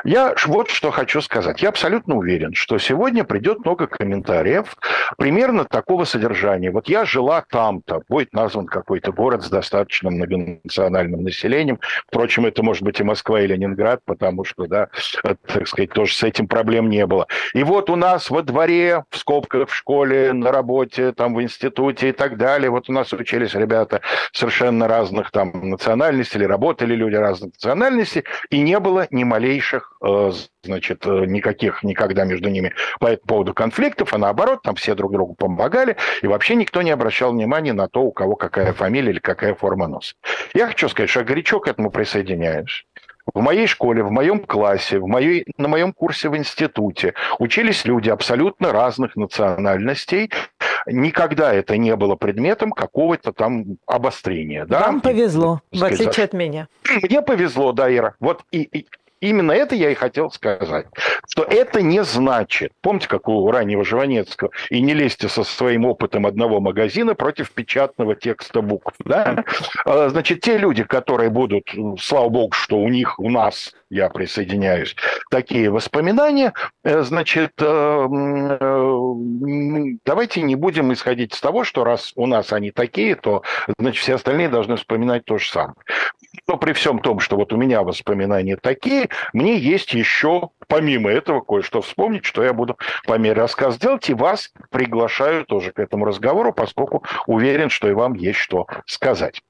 Я вот что хочу сказать. Я абсолютно уверен, что сегодня придет много комментариев примерно такого содержания. Вот я жила там-то, будет назван какой-то город с достаточно многонациональным населением. Впрочем, это может быть и Москва, и Ленинград, потому что, да, так сказать, тоже с этим проблем не было. И вот у нас во дворе, в скобках, в школе, на работе, там в институте и так далее, вот у нас учились ребята совершенно разных там национальностей, или работали люди разных национальностей, и не было ни малейших Э, значит, э, никаких никогда между ними по этому поводу конфликтов, а наоборот, там все друг другу помогали, и вообще никто не обращал внимания на то, у кого какая фамилия или какая форма носа. Я хочу сказать, что я горячо к этому присоединяюсь. В моей школе, в моем классе, в моей, на моем курсе в институте учились люди абсолютно разных национальностей. Никогда это не было предметом какого-то там обострения. Да? Вам повезло, в отличие от меня. Мне повезло, да, Ира. Вот и, и Именно это я и хотел сказать, что это не значит, помните, как у раннего Жванецкого, и не лезьте со своим опытом одного магазина против печатного текста букв. Да? А, значит, те люди, которые будут, слава богу, что у них, у нас, я присоединяюсь, такие воспоминания, э, значит, э, э, давайте не будем исходить из того, что раз у нас они такие, то, значит, все остальные должны вспоминать то же самое. Но при всем том, что вот у меня воспоминания такие, мне есть еще, помимо этого, кое-что вспомнить, что я буду по мере рассказа делать, и вас приглашаю тоже к этому разговору, поскольку уверен, что и вам есть что сказать.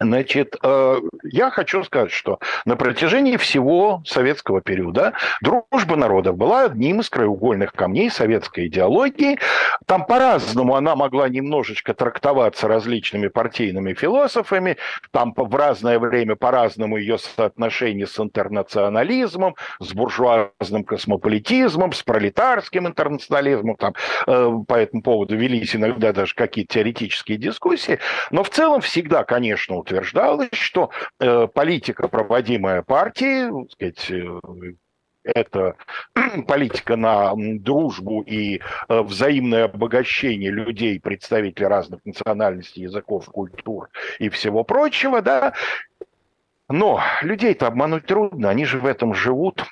Значит, э, я хочу сказать, что на протяжении всего советского периода дружба народов была одним из краеугольных камней советской идеологии. Там по-разному она могла немножечко трактоваться различными партийными философами, там в разное время по-разному ее соотношение с интернационализмом, с буржуазным космополитизмом, с пролетарским интернационализмом. Там, э, по этому поводу велись иногда даже какие-то теоретические дискуссии. Но в целом всегда, конечно, утверждалось, что э, политика, проводимая партией, сказать, э, это политика на дружбу и э, взаимное обогащение людей, представителей разных национальностей, языков, культур и всего прочего, да. Но людей-то обмануть трудно, они же в этом живут.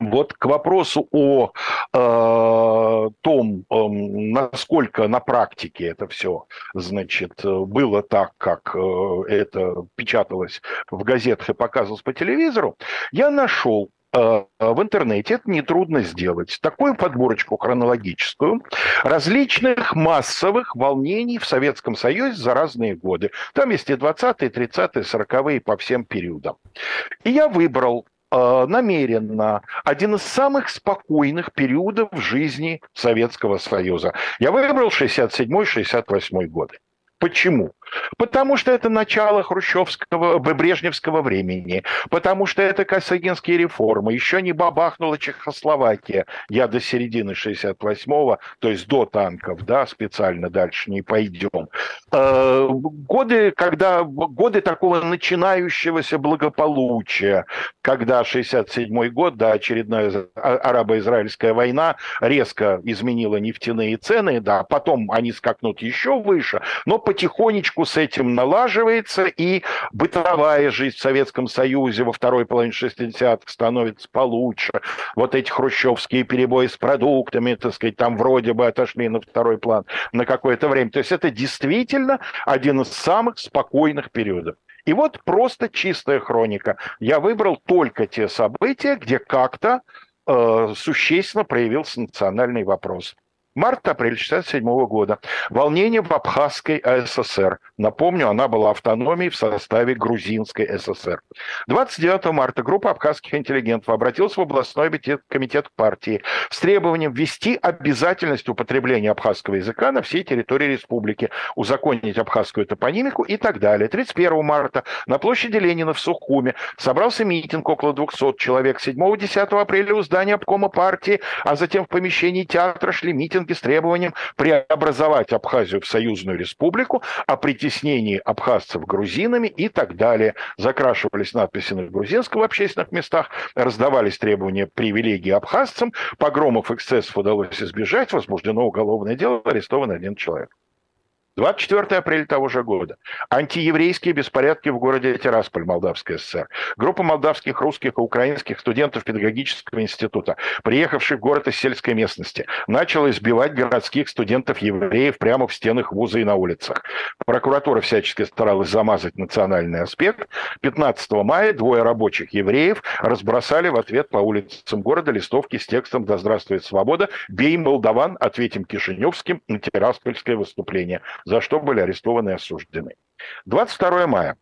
Вот к вопросу о э, том, э, насколько на практике это все, значит, было так, как э, это печаталось в газетах и показывалось по телевизору, я нашел э, в интернете, это нетрудно сделать, такую подборочку хронологическую различных массовых волнений в Советском Союзе за разные годы. Там есть и 20-е, 30-е, 40-е по всем периодам. И я выбрал Э, намеренно один из самых спокойных периодов в жизни Советского Союза. Я выбрал 67-68 годы. Почему? Потому что это начало хрущевского, брежневского времени, потому что это косыгинские реформы, еще не бабахнула Чехословакия, я до середины 68-го, то есть до танков, да, специально дальше не пойдем. Э, годы, когда, годы такого начинающегося благополучия, когда 67-й год, да, очередная арабо-израильская война резко изменила нефтяные цены, да, потом они скакнут еще выше, но потихонечку потихонечку с этим налаживается, и бытовая жизнь в Советском Союзе во второй половине 60-х становится получше. Вот эти хрущевские перебои с продуктами, так сказать, там вроде бы отошли на второй план на какое-то время. То есть это действительно один из самых спокойных периодов. И вот просто чистая хроника. Я выбрал только те события, где как-то э, существенно проявился национальный вопрос. Март-апрель 1967 года. Волнение в Абхазской АССР. Напомню, она была автономией в составе Грузинской ССР. 29 марта группа абхазских интеллигентов обратилась в областной комитет партии с требованием ввести обязательность употребления абхазского языка на всей территории республики, узаконить абхазскую топонимику и так далее. 31 марта на площади Ленина в Сухуме собрался митинг около 200 человек. 7-10 апреля у здания обкома партии, а затем в помещении театра шли митинги митинги с требованием преобразовать Абхазию в союзную республику, о притеснении абхазцев грузинами и так далее. Закрашивались надписи на грузинском в общественных местах, раздавались требования привилегий абхазцам, погромов, эксцессов удалось избежать, возбуждено уголовное дело, арестован один человек. 24 апреля того же года. Антиеврейские беспорядки в городе Тирасполь, Молдавская ССР. Группа молдавских, русских и украинских студентов педагогического института, приехавших в город из сельской местности, начала избивать городских студентов-евреев прямо в стенах вуза и на улицах. Прокуратура всячески старалась замазать национальный аспект. 15 мая двое рабочих евреев разбросали в ответ по улицам города листовки с текстом «Да здравствует свобода! Бей молдаван! Ответим Кишиневским на тираспольское выступление» за что были арестованы и осуждены. 22 мая.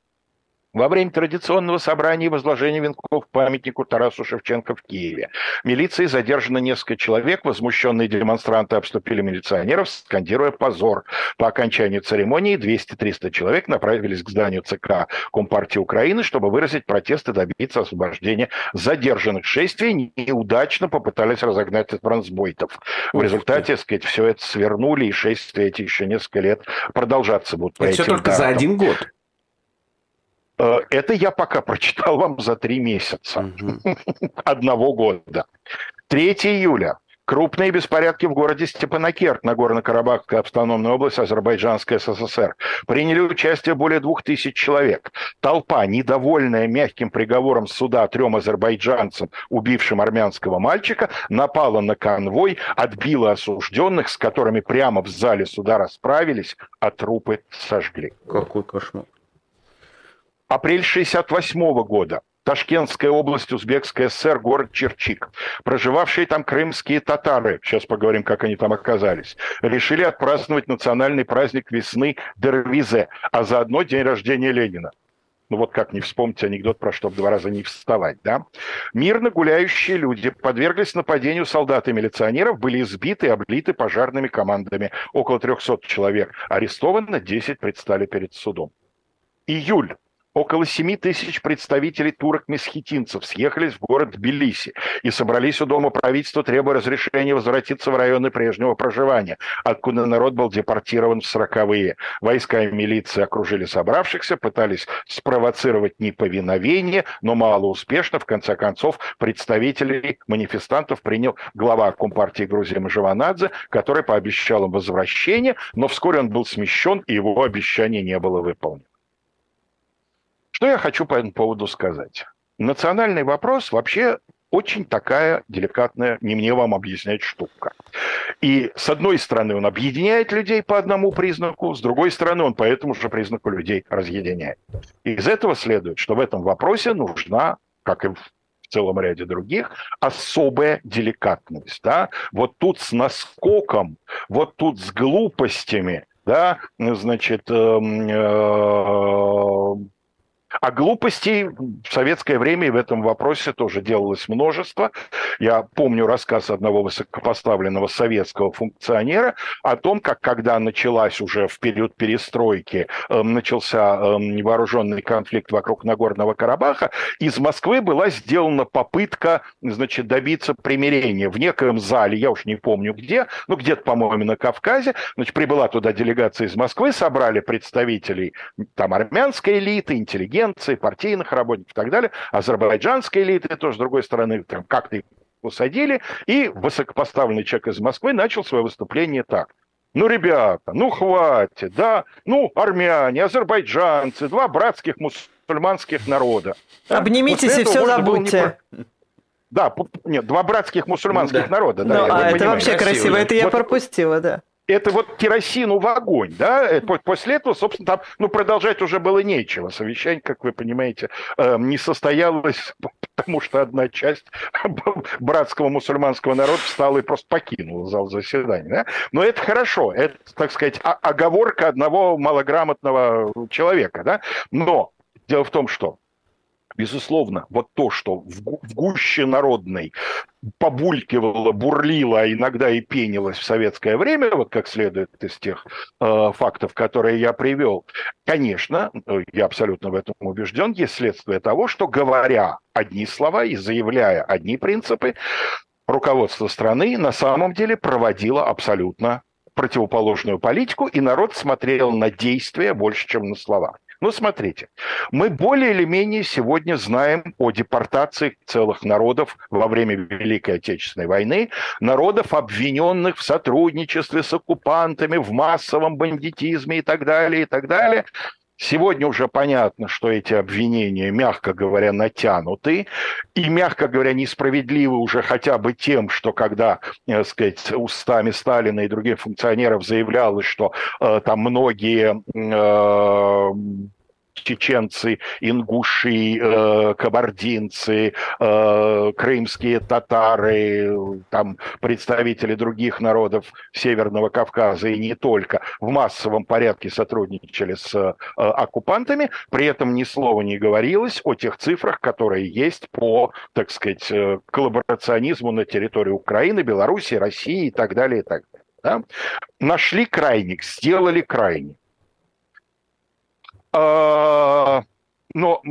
Во время традиционного собрания и возложения венков памятнику Тарасу Шевченко в Киеве милицией задержано несколько человек. Возмущенные демонстранты обступили милиционеров, скандируя «позор». По окончании церемонии 200-300 человек направились к зданию ЦК Компартии Украины, чтобы выразить протест и добиться освобождения задержанных. Шествие неудачно попытались разогнать бронзбойтов. В результате, так сказать, все это свернули, и шествия эти еще несколько лет продолжаться будут. Это все только датам. за один год. Э, это я пока прочитал вам за три месяца угу. одного года. 3 июля. Крупные беспорядки в городе Степанакерт, Нагорно-Карабахская автономная область, Азербайджанская СССР. Приняли участие более двух тысяч человек. Толпа, недовольная мягким приговором суда трем азербайджанцам, убившим армянского мальчика, напала на конвой, отбила осужденных, с которыми прямо в зале суда расправились, а трупы сожгли. Какой кошмар. Апрель 68 года. Ташкентская область, Узбекская ССР, город Черчик. Проживавшие там крымские татары, сейчас поговорим, как они там оказались, решили отпраздновать национальный праздник весны Дервизе, а заодно день рождения Ленина. Ну вот как не вспомнить анекдот про что два раза не вставать, да? Мирно гуляющие люди подверглись нападению солдат и милиционеров, были избиты и облиты пожарными командами. Около 300 человек арестовано, 10 предстали перед судом. Июль Около 7 тысяч представителей турок-месхетинцев съехались в город Тбилиси и собрались у Дома правительства, требуя разрешения возвратиться в районы прежнего проживания, откуда народ был депортирован в сороковые. Войска и милиция окружили собравшихся, пытались спровоцировать неповиновение, но мало успешно. В конце концов, представителей манифестантов принял глава Компартии Грузии Мажеванадзе, который пообещал им возвращение, но вскоре он был смещен, и его обещание не было выполнено. Что я хочу по этому поводу сказать? Национальный вопрос вообще очень такая деликатная, не мне вам объяснять штука. И с одной стороны он объединяет людей по одному признаку, с другой стороны он по этому же признаку людей разъединяет. И из этого следует, что в этом вопросе нужна, как и в целом ряде других, особая деликатность. Да? Вот тут с наскоком, вот тут с глупостями, да, значит, э, э, а глупостей в советское время в этом вопросе тоже делалось множество. Я помню рассказ одного высокопоставленного советского функционера о том, как когда началась уже в период перестройки, э, начался э, вооруженный конфликт вокруг Нагорного Карабаха, из Москвы была сделана попытка значит, добиться примирения в некоем зале, я уж не помню где, ну где-то, по-моему, на Кавказе. Значит, прибыла туда делегация из Москвы, собрали представителей там армянской элиты, интеллигенции, интеллигенции, партийных работников и так далее. Азербайджанской элиты тоже, с другой стороны, там как-то их усадили. И высокопоставленный человек из Москвы начал свое выступление так. Ну, ребята, ну хватит, да, ну, армяне, азербайджанцы, два братских мусульманских народа. Обнимитесь и все забудьте. Не... Да, нет, два братских мусульманских да. народа. Да, ну, а это вообще красиво, это я вот, пропустила, да это вот керосину в огонь, да, после этого, собственно, там, ну, продолжать уже было нечего. Совещание, как вы понимаете, эм, не состоялось, потому что одна часть братского мусульманского народа встала и просто покинула зал заседания, да? Но это хорошо, это, так сказать, оговорка одного малограмотного человека, да, но дело в том, что Безусловно, вот то, что в, гуще народной побулькивало, бурлило, а иногда и пенилось в советское время, вот как следует из тех э, фактов, которые я привел, конечно, я абсолютно в этом убежден, есть следствие того, что говоря одни слова и заявляя одни принципы, руководство страны на самом деле проводило абсолютно противоположную политику, и народ смотрел на действия больше, чем на слова. Ну, смотрите, мы более или менее сегодня знаем о депортации целых народов во время Великой Отечественной войны, народов, обвиненных в сотрудничестве с оккупантами, в массовом бандитизме и так далее, и так далее. Сегодня уже понятно, что эти обвинения, мягко говоря, натянуты. И, мягко говоря, несправедливы уже хотя бы тем, что когда, так сказать, устами Сталина и других функционеров заявлялось, что э, там многие э, чеченцы, ингуши, э, кабардинцы, э, крымские татары, там представители других народов Северного Кавказа и не только в массовом порядке сотрудничали с э, оккупантами, при этом ни слова не говорилось о тех цифрах, которые есть по, так сказать, э, коллаборационизму на территории Украины, Беларуси, России и так далее, и так далее. Да? Нашли крайник, сделали крайник. А, но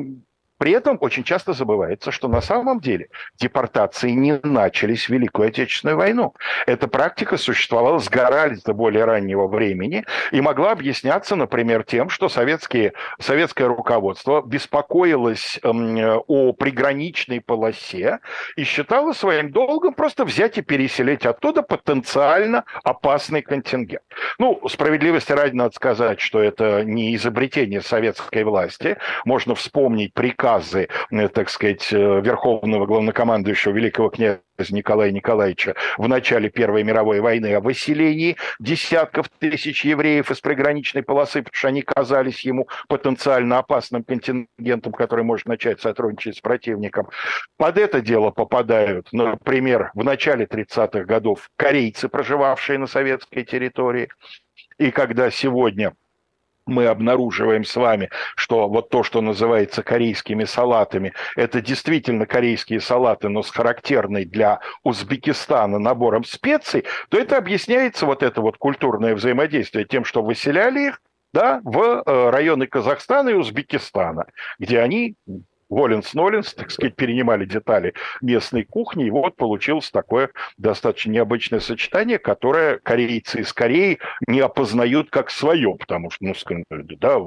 при этом очень часто забывается, что на самом деле депортации не начались в Великую Отечественную войну. Эта практика существовала с гораздо более раннего времени и могла объясняться, например, тем, что советские, советское руководство беспокоилось эм, о приграничной полосе и считало своим долгом просто взять и переселить оттуда потенциально опасный контингент. Ну, справедливости ради надо сказать, что это не изобретение советской власти. Можно вспомнить приказ приказы, так сказать, верховного главнокомандующего великого князя Николая Николаевича в начале Первой мировой войны о выселении десятков тысяч евреев из приграничной полосы, потому что они казались ему потенциально опасным контингентом, который может начать сотрудничать с противником. Под это дело попадают, например, в начале 30-х годов корейцы, проживавшие на советской территории. И когда сегодня мы обнаруживаем с вами, что вот то, что называется корейскими салатами, это действительно корейские салаты, но с характерной для Узбекистана набором специй, то это объясняется вот это вот культурное взаимодействие тем, что выселяли их да, в э, районы Казахстана и Узбекистана, где они Воленс-Ноленс, так сказать, перенимали детали местной кухни, и вот получилось такое достаточно необычное сочетание, которое корейцы из Кореи не опознают как свое, потому что, ну, да,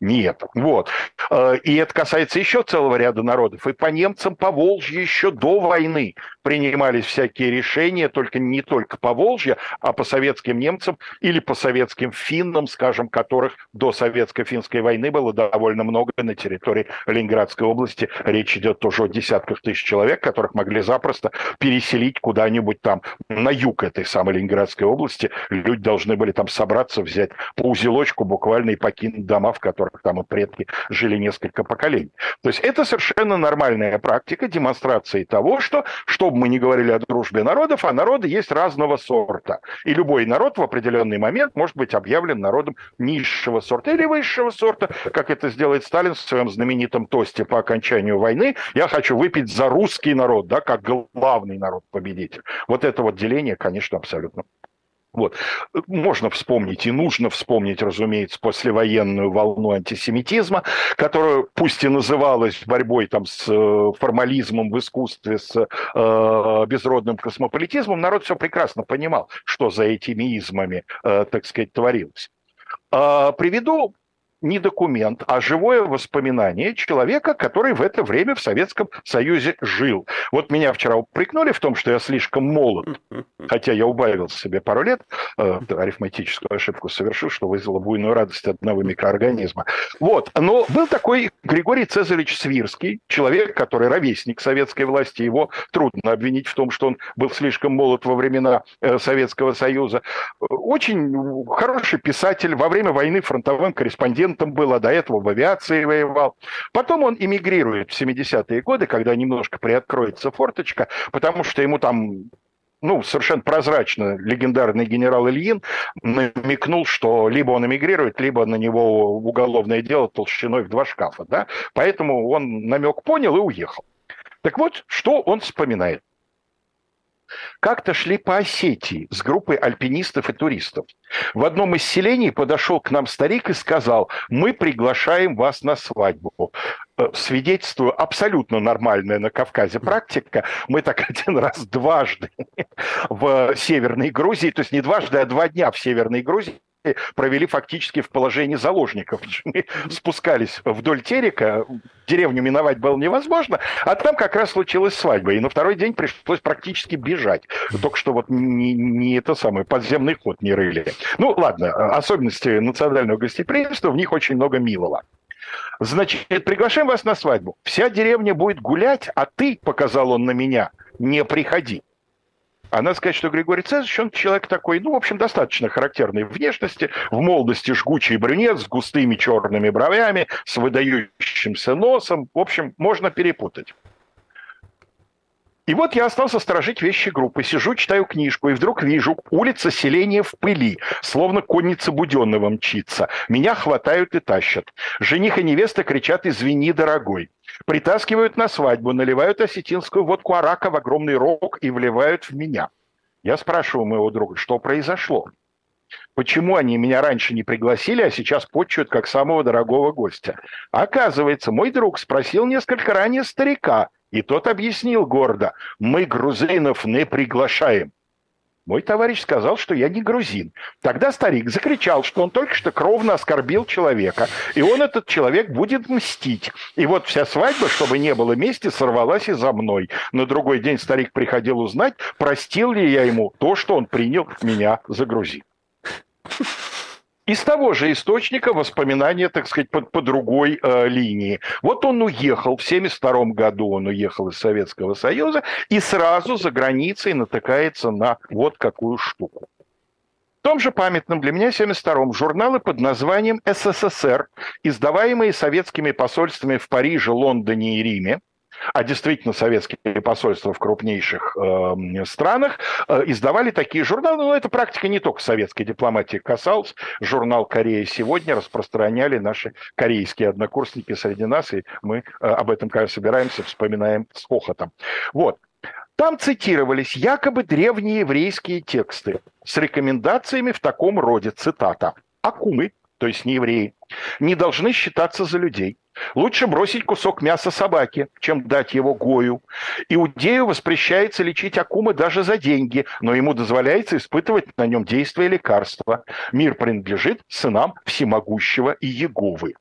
нет. Вот. Э, и это касается еще целого ряда народов. И по немцам по Волжье еще до войны принимались всякие решения, только не только по Волжье, а по советским немцам или по советским финнам, скажем, которых до советско-финской войны было довольно много на территории Ленинградской области. Речь идет тоже о десятках тысяч человек, которых могли запросто переселить куда-нибудь там на юг этой самой Ленинградской области. Люди должны были там собраться, взять по узелочку буквально и покинуть дома, в которых которых там и предки жили несколько поколений. То есть это совершенно нормальная практика демонстрации того, что, что бы мы ни говорили о дружбе народов, а народы есть разного сорта. И любой народ в определенный момент может быть объявлен народом низшего сорта или высшего сорта, как это сделает Сталин в своем знаменитом тосте по окончанию войны. Я хочу выпить за русский народ, да, как главный народ-победитель. Вот это вот деление, конечно, абсолютно вот. Можно вспомнить и нужно вспомнить, разумеется, послевоенную волну антисемитизма, которая пусть и называлась борьбой там, с э, формализмом в искусстве, с э, безродным космополитизмом, народ все прекрасно понимал, что за этими измами, э, так сказать, творилось. Э, приведу не документ, а живое воспоминание человека, который в это время в Советском Союзе жил. Вот меня вчера упрекнули в том, что я слишком молод, хотя я убавился себе пару лет, э, арифметическую ошибку совершил, что вызвало буйную радость одного микроорганизма. Вот, но был такой Григорий Цезаревич Свирский, человек, который ровесник советской власти, его трудно обвинить в том, что он был слишком молод во времена э, Советского Союза. Очень хороший писатель, во время войны фронтовым корреспондентом, агентом был, а до этого в авиации воевал. Потом он эмигрирует в 70-е годы, когда немножко приоткроется форточка, потому что ему там ну, совершенно прозрачно легендарный генерал Ильин намекнул, что либо он эмигрирует, либо на него уголовное дело толщиной в два шкафа, да, поэтому он намек понял и уехал. Так вот, что он вспоминает? Как-то шли по Осетии с группой альпинистов и туристов. В одном из селений подошел к нам старик и сказал, мы приглашаем вас на свадьбу э, свидетельствую абсолютно нормальная на Кавказе практика. Мы так один раз дважды в Северной Грузии, то есть не дважды, а два дня в Северной Грузии провели фактически в положении заложников. Мы спускались вдоль терека, деревню миновать было невозможно, а там как раз случилась свадьба, и на второй день пришлось практически бежать. Только что вот не, не это самое, подземный ход не рыли. Ну, ладно, особенности национального гостеприимства, в них очень много милого. Значит, приглашаем вас на свадьбу. Вся деревня будет гулять, а ты, показал он на меня, не приходи. А надо сказать, что Григорий Цезаревич, он человек такой, ну, в общем, достаточно характерной внешности, в молодости жгучий брюнет с густыми черными бровями, с выдающимся носом. В общем, можно перепутать. И вот я остался сторожить вещи группы. Сижу, читаю книжку, и вдруг вижу, улица селения в пыли, словно конница Буденного мчится. Меня хватают и тащат. Жених и невеста кричат «Извини, дорогой». Притаскивают на свадьбу, наливают осетинскую водку арака в огромный рог и вливают в меня. Я спрашиваю моего друга, что произошло? Почему они меня раньше не пригласили, а сейчас почуют как самого дорогого гостя? Оказывается, мой друг спросил несколько ранее старика, и тот объяснил гордо, мы грузинов не приглашаем. Мой товарищ сказал, что я не грузин. Тогда старик закричал, что он только что кровно оскорбил человека, и он, этот человек, будет мстить. И вот вся свадьба, чтобы не было мести, сорвалась и за мной. На другой день старик приходил узнать, простил ли я ему то, что он принял меня за грузин. Из того же источника воспоминания, так сказать, по, по другой э, линии. Вот он уехал, в 1972 году он уехал из Советского Союза и сразу за границей натыкается на вот какую штуку. В том же памятном для меня 72-м журналы под названием «СССР», издаваемые советскими посольствами в Париже, Лондоне и Риме, а действительно советские посольства в крупнейших э, странах э, издавали такие журналы. Но эта практика не только советской дипломатии касалась. Журнал «Корея сегодня» распространяли наши корейские однокурсники среди нас, и мы э, об этом, когда собираемся, вспоминаем с хохотом. Вот. Там цитировались якобы древние еврейские тексты с рекомендациями в таком роде, цитата, «Акумы, то есть не евреи, не должны считаться за людей. Лучше бросить кусок мяса собаке, чем дать его гою. Иудею воспрещается лечить акумы даже за деньги, но ему дозволяется испытывать на нем действие лекарства. Мир принадлежит сынам всемогущего Иеговы.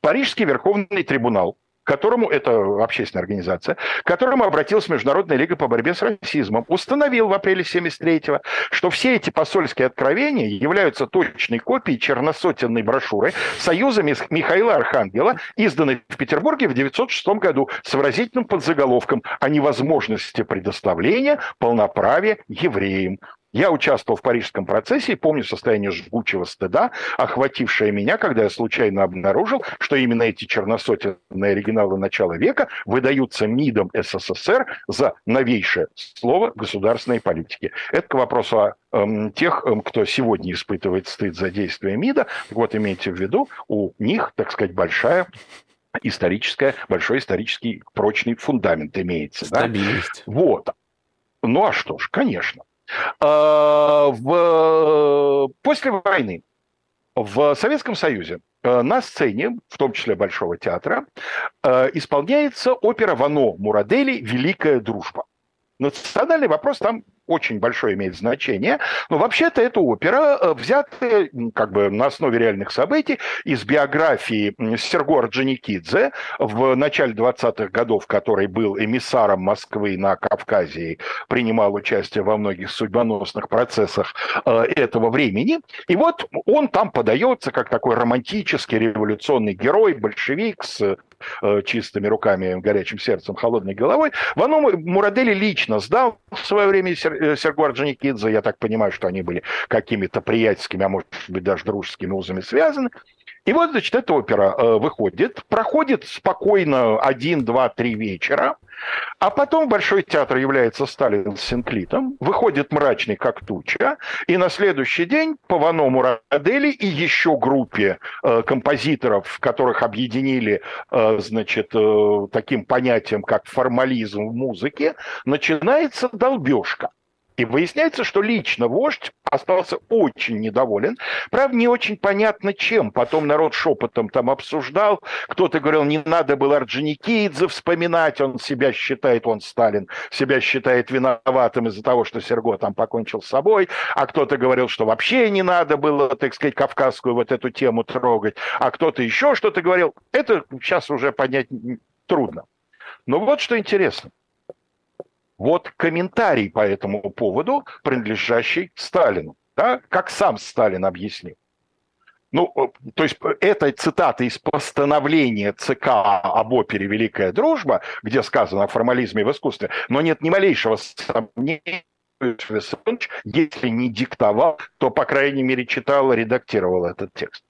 Парижский Верховный трибунал которому, это общественная организация, к которому обратилась Международная лига по борьбе с расизмом, установил в апреле 73-го, что все эти посольские откровения являются точной копией черносотенной брошюры Союза Михаила Архангела, изданной в Петербурге в 1906 году с выразительным подзаголовком о невозможности предоставления полноправия евреям. Я участвовал в парижском процессе и помню состояние жгучего стыда, охватившее меня, когда я случайно обнаружил, что именно эти черносотенные оригиналы начала века выдаются МИДом СССР за новейшее слово государственной политики. Это к вопросу о э, тех, э, кто сегодня испытывает стыд за действия МИДа. Так вот, имейте в виду, у них, так сказать, большая историческая, большой исторический прочный фундамент имеется. Стабильность. Да? Вот. Ну а что ж, конечно. А, в, после войны в Советском Союзе э, на сцене, в том числе Большого театра, э, исполняется опера Вано Мурадели «Великая дружба». Национальный вопрос там очень большое имеет значение. Но вообще-то это опера, э, взятая как бы на основе реальных событий из биографии Серго Орджоникидзе в начале 20-х годов, который был эмиссаром Москвы на Кавказе и принимал участие во многих судьбоносных процессах э, этого времени. И вот он там подается как такой романтический революционный герой, большевик с чистыми руками, горячим сердцем, холодной головой. Вано Мурадели лично сдал в свое время Э, Серго Орджоникидзе, я так понимаю, что они были какими-то приятельскими, а может быть даже дружескими узами связаны. И вот, значит, эта опера э, выходит, проходит спокойно один, два, три вечера, а потом Большой театр является Сталин с Синклитом, выходит мрачный как туча, и на следующий день по Вано Мурадели и еще группе э, композиторов, которых объединили, э, значит, э, таким понятием, как формализм в музыке, начинается долбежка. И выясняется, что лично вождь остался очень недоволен. Правда, не очень понятно чем. Потом народ шепотом там обсуждал. Кто-то говорил, не надо было Орджоникидзе вспоминать. Он себя считает, он Сталин, себя считает виноватым из-за того, что Серго там покончил с собой. А кто-то говорил, что вообще не надо было, так сказать, кавказскую вот эту тему трогать. А кто-то еще что-то говорил. Это сейчас уже понять трудно. Но вот что интересно. Вот комментарий по этому поводу, принадлежащий Сталину, да, как сам Сталин объяснил. Ну, э, то есть э, это цитата из постановления ЦК об опере «Великая дружба», где сказано о формализме в искусстве, но нет ни малейшего сомнения, если не диктовал, то, по крайней мере, читал, редактировал этот текст.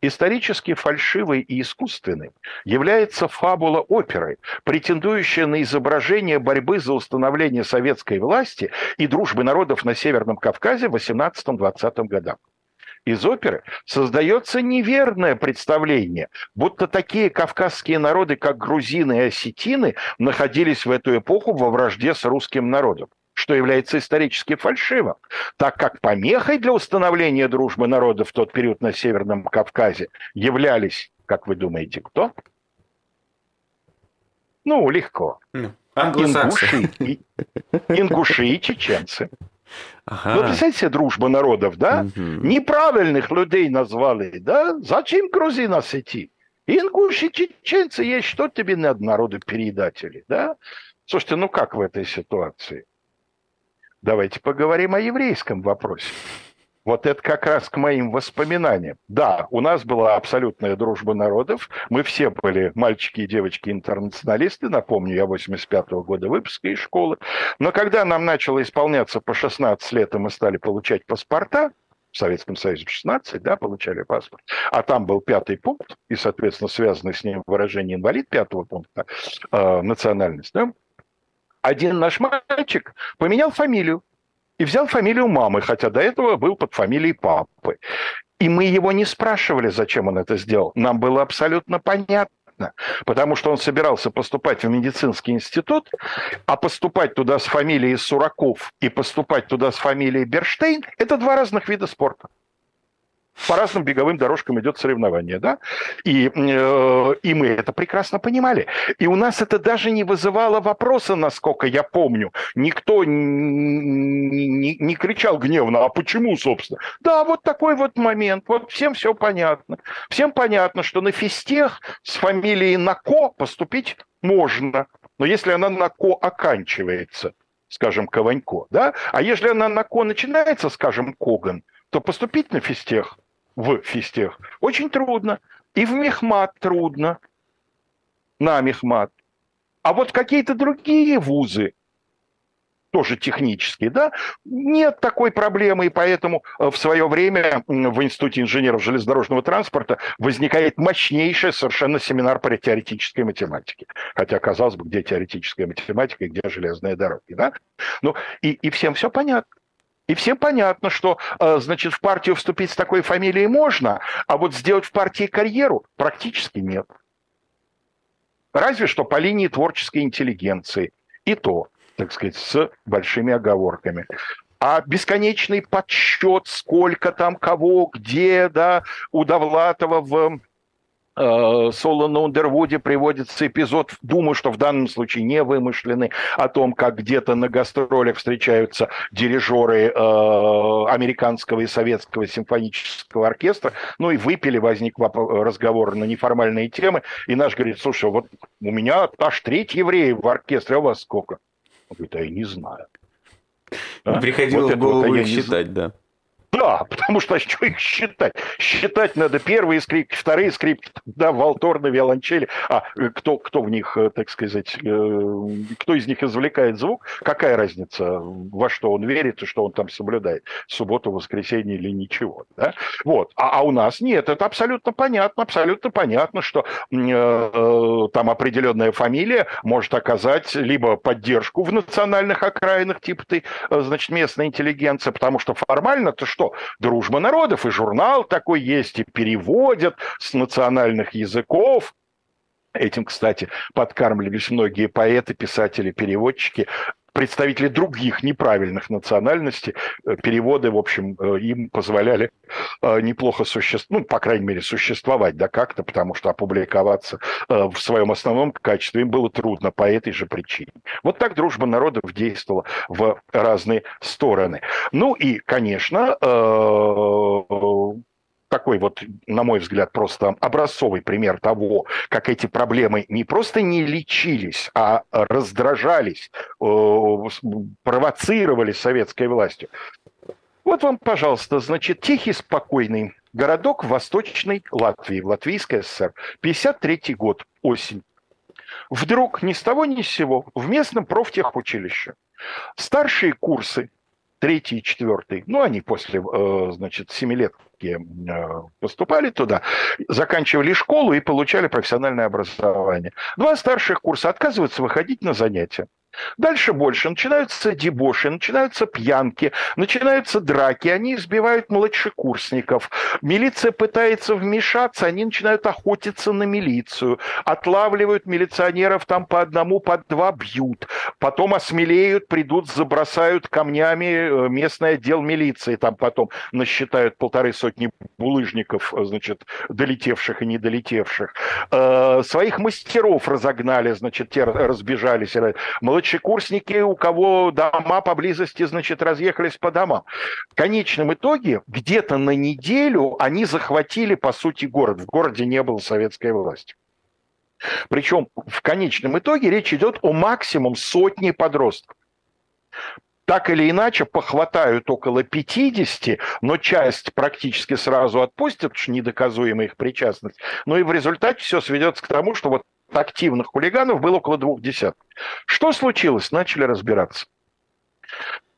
Исторически фальшивой и искусственной является фабула оперы, претендующая на изображение борьбы за установление советской власти и дружбы народов на Северном Кавказе в 18-20 годах. Из оперы создается неверное представление, будто такие кавказские народы, как грузины и осетины, находились в эту эпоху во вражде с русским народом что является исторически фальшивым, так как помехой для установления дружбы народов в тот период на Северном Кавказе являлись, как вы думаете, кто? Ну, легко. Ну, ингуши, и, ингуши и чеченцы. Ага. Ну, представьте себе, дружба народов, да? Угу. Неправильных людей назвали, да? Зачем грузин осети? Ингуши, чеченцы есть, что тебе надо народу передатели, да? Слушайте, ну как в этой ситуации? Давайте поговорим о еврейском вопросе. Вот это как раз к моим воспоминаниям. Да, у нас была абсолютная дружба народов. Мы все были мальчики и девочки-интернационалисты. Напомню, я 85-го года выпуска из школы. Но когда нам начало исполняться по 16 лет, и мы стали получать паспорта, в Советском Союзе 16, да, получали паспорт, а там был пятый пункт, и, соответственно, связанный с ним выражение инвалид пятого пункта, э, национальность, да, один наш мальчик поменял фамилию и взял фамилию мамы, хотя до этого был под фамилией папы. И мы его не спрашивали, зачем он это сделал. Нам было абсолютно понятно, потому что он собирался поступать в медицинский институт, а поступать туда с фамилией Сураков и поступать туда с фамилией Берштейн – это два разных вида спорта по разным беговым дорожкам идет соревнование, да, и, э, и мы это прекрасно понимали. И у нас это даже не вызывало вопроса, насколько я помню. Никто не, не, не кричал гневно, а почему, собственно? Да, вот такой вот момент, вот всем все понятно. Всем понятно, что на физтех с фамилией Нако поступить можно, но если она Нако оканчивается, скажем, Кованько, да, а если она Нако начинается, скажем, Коган, то поступить на физтех в физтех очень трудно. И в мехмат трудно, на мехмат. А вот какие-то другие вузы, тоже технические, да, нет такой проблемы, и поэтому э, в свое время в Институте инженеров железнодорожного транспорта возникает мощнейший совершенно семинар по теоретической математике. Хотя, казалось бы, где теоретическая математика и где железные дороги, да? Ну, и, и всем все понятно. И всем понятно, что, э, значит, в партию вступить с такой фамилией можно, а вот сделать в партии карьеру практически нет. Разве что по линии творческой интеллигенции. И то, так сказать, с большими оговорками. А бесконечный подсчет, сколько там кого, где, да, у Довлатова в Э, Соло на Ундервуде приводится эпизод, думаю, что в данном случае не вымышленный, о том, как где-то на гастролях встречаются дирижеры э, американского и советского симфонического оркестра, ну и выпили, возник разговор на неформальные темы, и наш говорит, слушай, вот у меня аж треть евреев в оркестре, а у вас сколько? Он говорит, а я не знаю. А? Приходилось вот голову считать, да. Да, потому что а что их считать? Считать надо первые скрипки, вторые скрипки, да, валторны, виолончели. А э, кто, кто в них, э, так сказать, э, кто из них извлекает звук? Какая разница, во что он верит и что он там соблюдает? Субботу, воскресенье или ничего, да? Вот. А, а у нас нет, это абсолютно понятно, абсолютно понятно, что э, там определенная фамилия может оказать либо поддержку в национальных окраинах, типа ты, значит, местная интеллигенция, потому что формально-то что? Дружба народов, и журнал такой есть, и переводят с национальных языков. Этим, кстати, подкармливались многие поэты, писатели, переводчики представители других неправильных национальностей, э, переводы, в общем, э, им позволяли э, неплохо существовать, ну, по крайней мере, существовать, да, как-то, потому что опубликоваться в своем основном качестве им было трудно по этой же причине. Вот так дружба народов действовала в разные стороны. Ну и, конечно, такой вот, на мой взгляд, просто образцовый пример того, как эти проблемы не просто не лечились, а раздражались, э, провоцировались советской властью. Вот вам, пожалуйста, значит, тихий, спокойный городок в Восточной Латвии, в Латвийской ССР, 53 год, осень. Вдруг ни с того ни с сего в местном профтехучилище старшие курсы, третий и четвертый, ну, они после, э, значит, семилетки э, поступали туда, заканчивали школу и получали профессиональное образование. Два старших курса отказываются выходить на занятия. Дальше больше. Начинаются дебоши, начинаются пьянки, начинаются драки. Они избивают младшекурсников. Милиция пытается вмешаться, они начинают охотиться на милицию. Отлавливают милиционеров там по одному, по два бьют. Потом осмелеют, придут, забросают камнями э, местный отдел милиции. Там потом насчитают полторы сотни булыжников, э, значит, долетевших и недолетевших. Э, своих мастеров разогнали, значит, те разбежались младшекурсники, у кого дома поблизости, значит, разъехались по домам. В конечном итоге где-то на неделю они захватили, по сути, город. В городе не было советской власти. Причем в конечном итоге речь идет о максимум сотни подростков. так или иначе похватают около 50, но часть практически сразу отпустят, потому что недоказуема их причастность. Но и в результате все сведется к тому, что вот активных хулиганов было около двух десятков. Что случилось? Начали разбираться.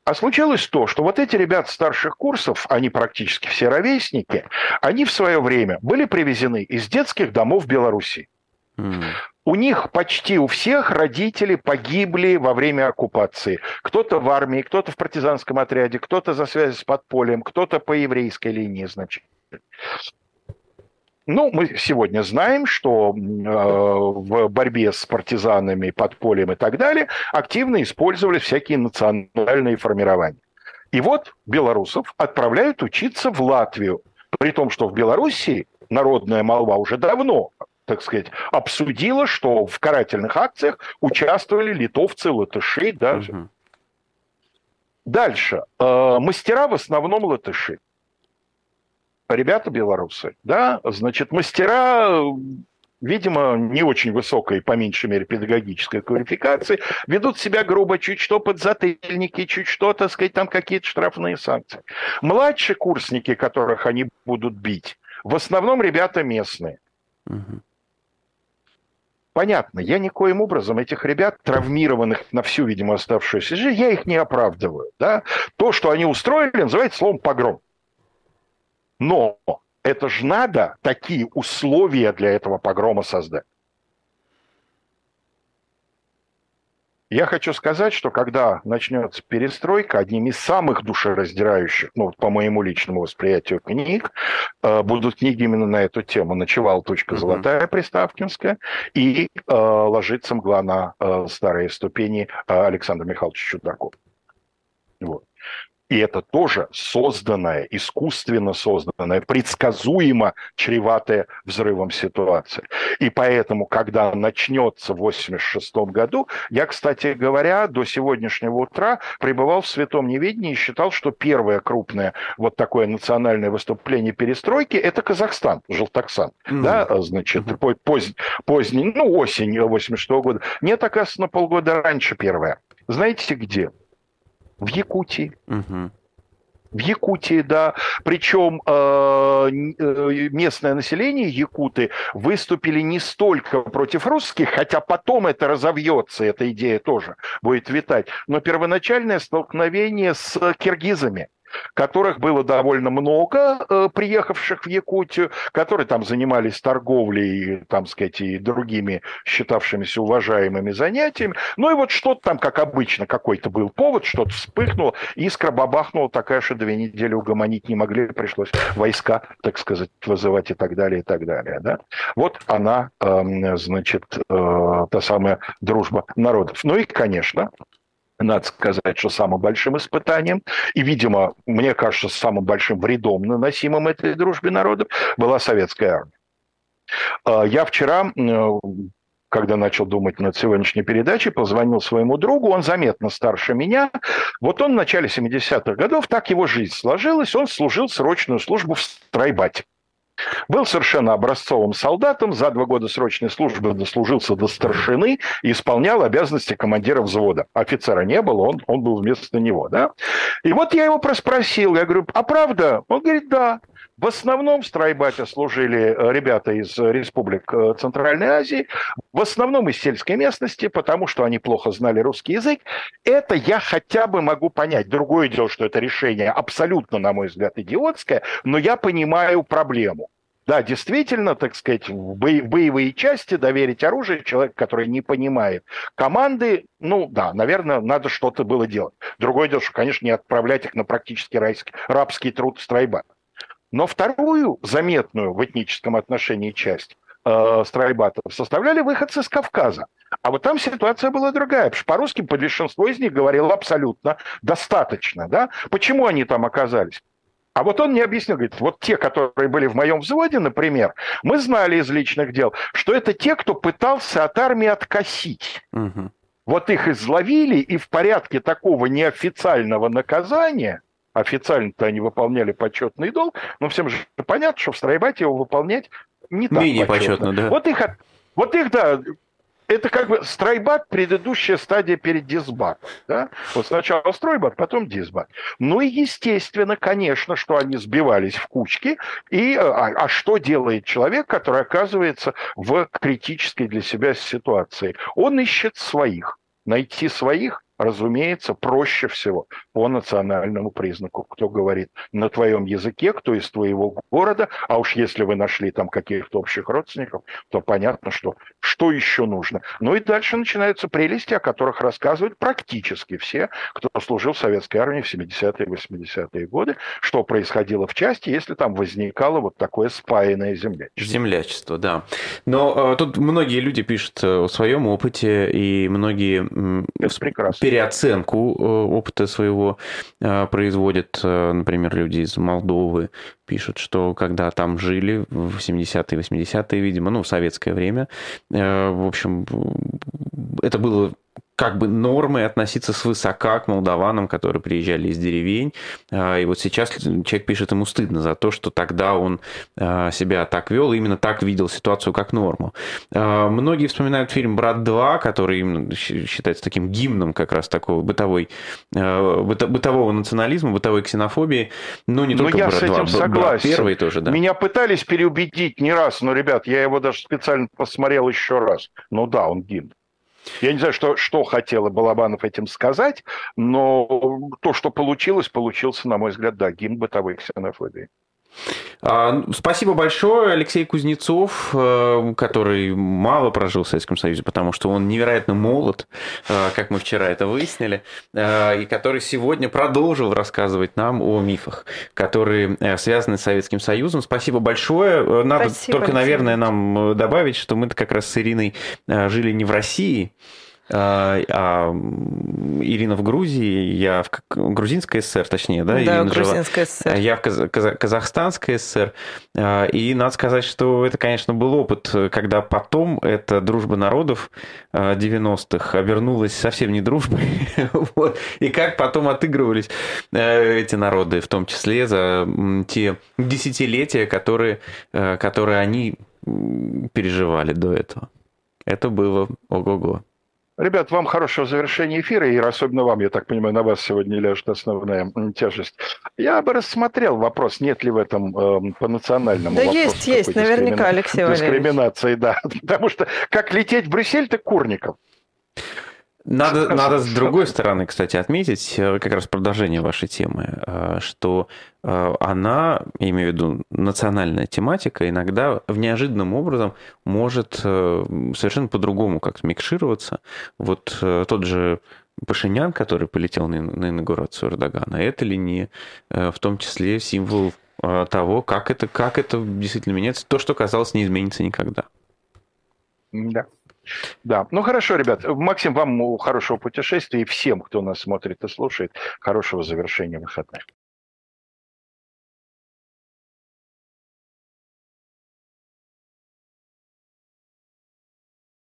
А случилось то, что вот эти ребята старших курсов, они практически все ровесники, они в свое время были привезены из детских домов Беларуси. Mm. У них почти у всех родители погибли во время оккупации. Кто-то в армии, кто-то в партизанском отряде, кто-то за связь с подпольем, кто-то по еврейской линии, значит. Ну, мы сегодня знаем, что э, в борьбе с партизанами, подпольем и так далее активно использовали всякие национальные формирования. И вот белорусов отправляют учиться в Латвию, при том, что в Белоруссии народная молва уже давно так сказать, обсудила, что в карательных акциях участвовали литовцы, латыши даже. Угу. Дальше. Э, мастера в основном латыши ребята белорусы, да, значит, мастера видимо, не очень высокой, по меньшей мере, педагогической квалификации, ведут себя грубо, чуть что подзатыльники, чуть что, так сказать, там какие-то штрафные санкции. Младшие курсники, которых они будут бить, в основном ребята местные. Угу. Понятно, я никоим образом этих ребят, травмированных на всю, видимо, оставшуюся жизнь, я их не оправдываю. Да? То, что они устроили, называется словом погром. Но это же надо такие условия для этого погрома создать. Я хочу сказать, что когда начнется перестройка, одним из самых душераздирающих, ну, по моему личному восприятию книг, э, будут книги именно на эту тему. «Ночевал. Точка золотая» Приставкинская и э, «Ложится мгла на э, старые ступени» Александра Михайловича Чудакова. Вот. И это тоже созданная, искусственно созданная, предсказуемо чреватая взрывом ситуация. И поэтому, когда начнется в 1986 году, я, кстати говоря, до сегодняшнего утра пребывал в святом неведении и считал, что первое крупное вот такое национальное выступление перестройки – это Казахстан, Желтоксан. Mm-hmm. Да, значит, mm-hmm. поздний, поздний, ну, осень 86 года. Нет, оказывается, на полгода раньше первое. Знаете где? В Якутии. Угу. В Якутии, да. Причем э, э, местное население, якуты, выступили не столько против русских, хотя потом это разовьется, эта идея тоже будет витать, но первоначальное столкновение с киргизами – которых было довольно много, э, приехавших в Якутию, которые там занимались торговлей, там, сказать, и другими считавшимися уважаемыми занятиями. Ну и вот что-то там, как обычно, какой-то был повод, что-то вспыхнуло, искра бабахнула такая, что две недели угомонить не могли, пришлось войска, так сказать, вызывать и так далее, и так далее. Да? Вот она, эм, значит, э, та самая дружба народов. Ну и, конечно, надо сказать, что самым большим испытанием, и, видимо, мне кажется, самым большим вредом, наносимым этой дружбе народов, была советская армия. А, я вчера когда начал думать над сегодняшней передачей, позвонил своему другу, он заметно старше меня. Вот он в начале 70-х годов, так его жизнь сложилась, он служил срочную службу в стройбате. Был совершенно образцовым солдатом, за два года срочной службы дослужился до старшины и исполнял обязанности командира взвода. Офицера не было, он, он был вместо него. Да? И вот я его проспросил, я говорю, а правда? Он говорит, да. В основном в стройбате служили э, ребята из республик э, Центральной Азии, в основном из сельской местности, потому что они плохо знали русский язык. Это я хотя бы могу понять. Другое дело, что это решение абсолютно, на мой взгляд, идиотское, но я понимаю проблему. Да, действительно, так сказать, в боевые части доверить оружие человеку, который не понимает команды, ну да, наверное, надо что-то было делать. Другое дело, что, конечно, не отправлять их на практически райский, рабский труд в стройбат. Но вторую заметную в этническом отношении часть э, стройбатов составляли выходцы с Кавказа. А вот там ситуация была другая, потому что по-русски большинство из них говорило абсолютно достаточно. Да? Почему они там оказались? А вот он мне объяснил, говорит, вот те, которые были в моем взводе, например, мы знали из личных дел, что это те, кто пытался от армии откосить. Угу. Вот их изловили, и в порядке такого неофициального наказания, официально-то они выполняли почетный долг, но всем же понятно, что в стройбате его выполнять не так Менее почетно. почетно, да. Вот их, вот их, да, это как бы стройбат, предыдущая стадия перед дисбатом. Да? Вот сначала стройбат, потом дисбат. Ну и естественно, конечно, что они сбивались в кучки. И, а, а что делает человек, который оказывается в критической для себя ситуации? Он ищет своих. Найти своих разумеется, проще всего по национальному признаку. Кто говорит на твоем языке, кто из твоего города, а уж если вы нашли там каких-то общих родственников, то понятно, что что еще нужно. Ну и дальше начинаются прелести, о которых рассказывают практически все, кто служил в советской армии в 70-е и 80-е годы, что происходило в части, если там возникало вот такое спаянное землячество. Землячество, да. Но э, тут многие люди пишут о своем опыте, и многие Это прекрасно переоценку э, опыта своего э, производят, э, например, люди из Молдовы, пишут, что когда там жили в 70-е, 80-е, видимо, ну, в советское время, в общем, это было как бы нормой относиться свысока к молдаванам, которые приезжали из деревень. А, и вот сейчас человек пишет, ему стыдно за то, что тогда он а, себя так вел, именно так видел ситуацию как норму. А, многие вспоминают фильм «Брат 2», который именно считается таким гимном как раз такого бытовой, бытового национализма, бытовой ксенофобии. Но не но только я «Брат с этим 2», согласен. «Брат 1» тоже, да. Меня пытались переубедить не раз, но, ребят, я его даже специально посмотрел еще раз. Ну да, он гимн. Я не знаю, что, что хотела Балабанов этим сказать, но то, что получилось, получился, на мой взгляд, да, гимн бытовой ксенофобии. А, спасибо большое, Алексей Кузнецов, э, который мало прожил в Советском Союзе, потому что он невероятно молод, э, как мы вчера это выяснили, э, и который сегодня продолжил рассказывать нам о мифах, которые связаны с Советским Союзом. Спасибо большое. Надо Спасибо, только, наверное, нам добавить, что мы как раз с Ириной жили не в России, а, а Ирина в Грузии, я в грузинской ССР, точнее, да? Да, Ирина грузинская ССР. Я в Каз- казахстанской ССР. А, и надо сказать, что это, конечно, был опыт, когда потом эта дружба народов 90-х а, обернулась совсем не дружбой. вот. И как потом отыгрывались э, эти народы, в том числе за те десятилетия, которые, э, которые они переживали до этого. Это было ого-го. Ребят, вам хорошего завершения эфира, и особенно вам, я так понимаю, на вас сегодня ляжет основная тяжесть. Я бы рассмотрел вопрос, нет ли в этом э, по национальному Да есть, есть, наверняка, Алексей Валерьевич. Дискриминации, да. Потому что как лететь в Брюссель, ты Курников. Надо, надо с другой стороны, кстати, отметить, э, как раз продолжение вашей темы, э, что э, она, я имею в виду национальная тематика, иногда в неожиданным образом может совершенно по-другому как-то микшироваться. Вот тот же Пашинян, который полетел на, на инаугурацию Эрдогана, это ли не в том числе символ того, как это, как это действительно меняется, то, что казалось не изменится никогда. Да. Да, ну хорошо, ребят. Максим, вам хорошего путешествия и всем, кто нас смотрит и слушает, хорошего завершения выходных.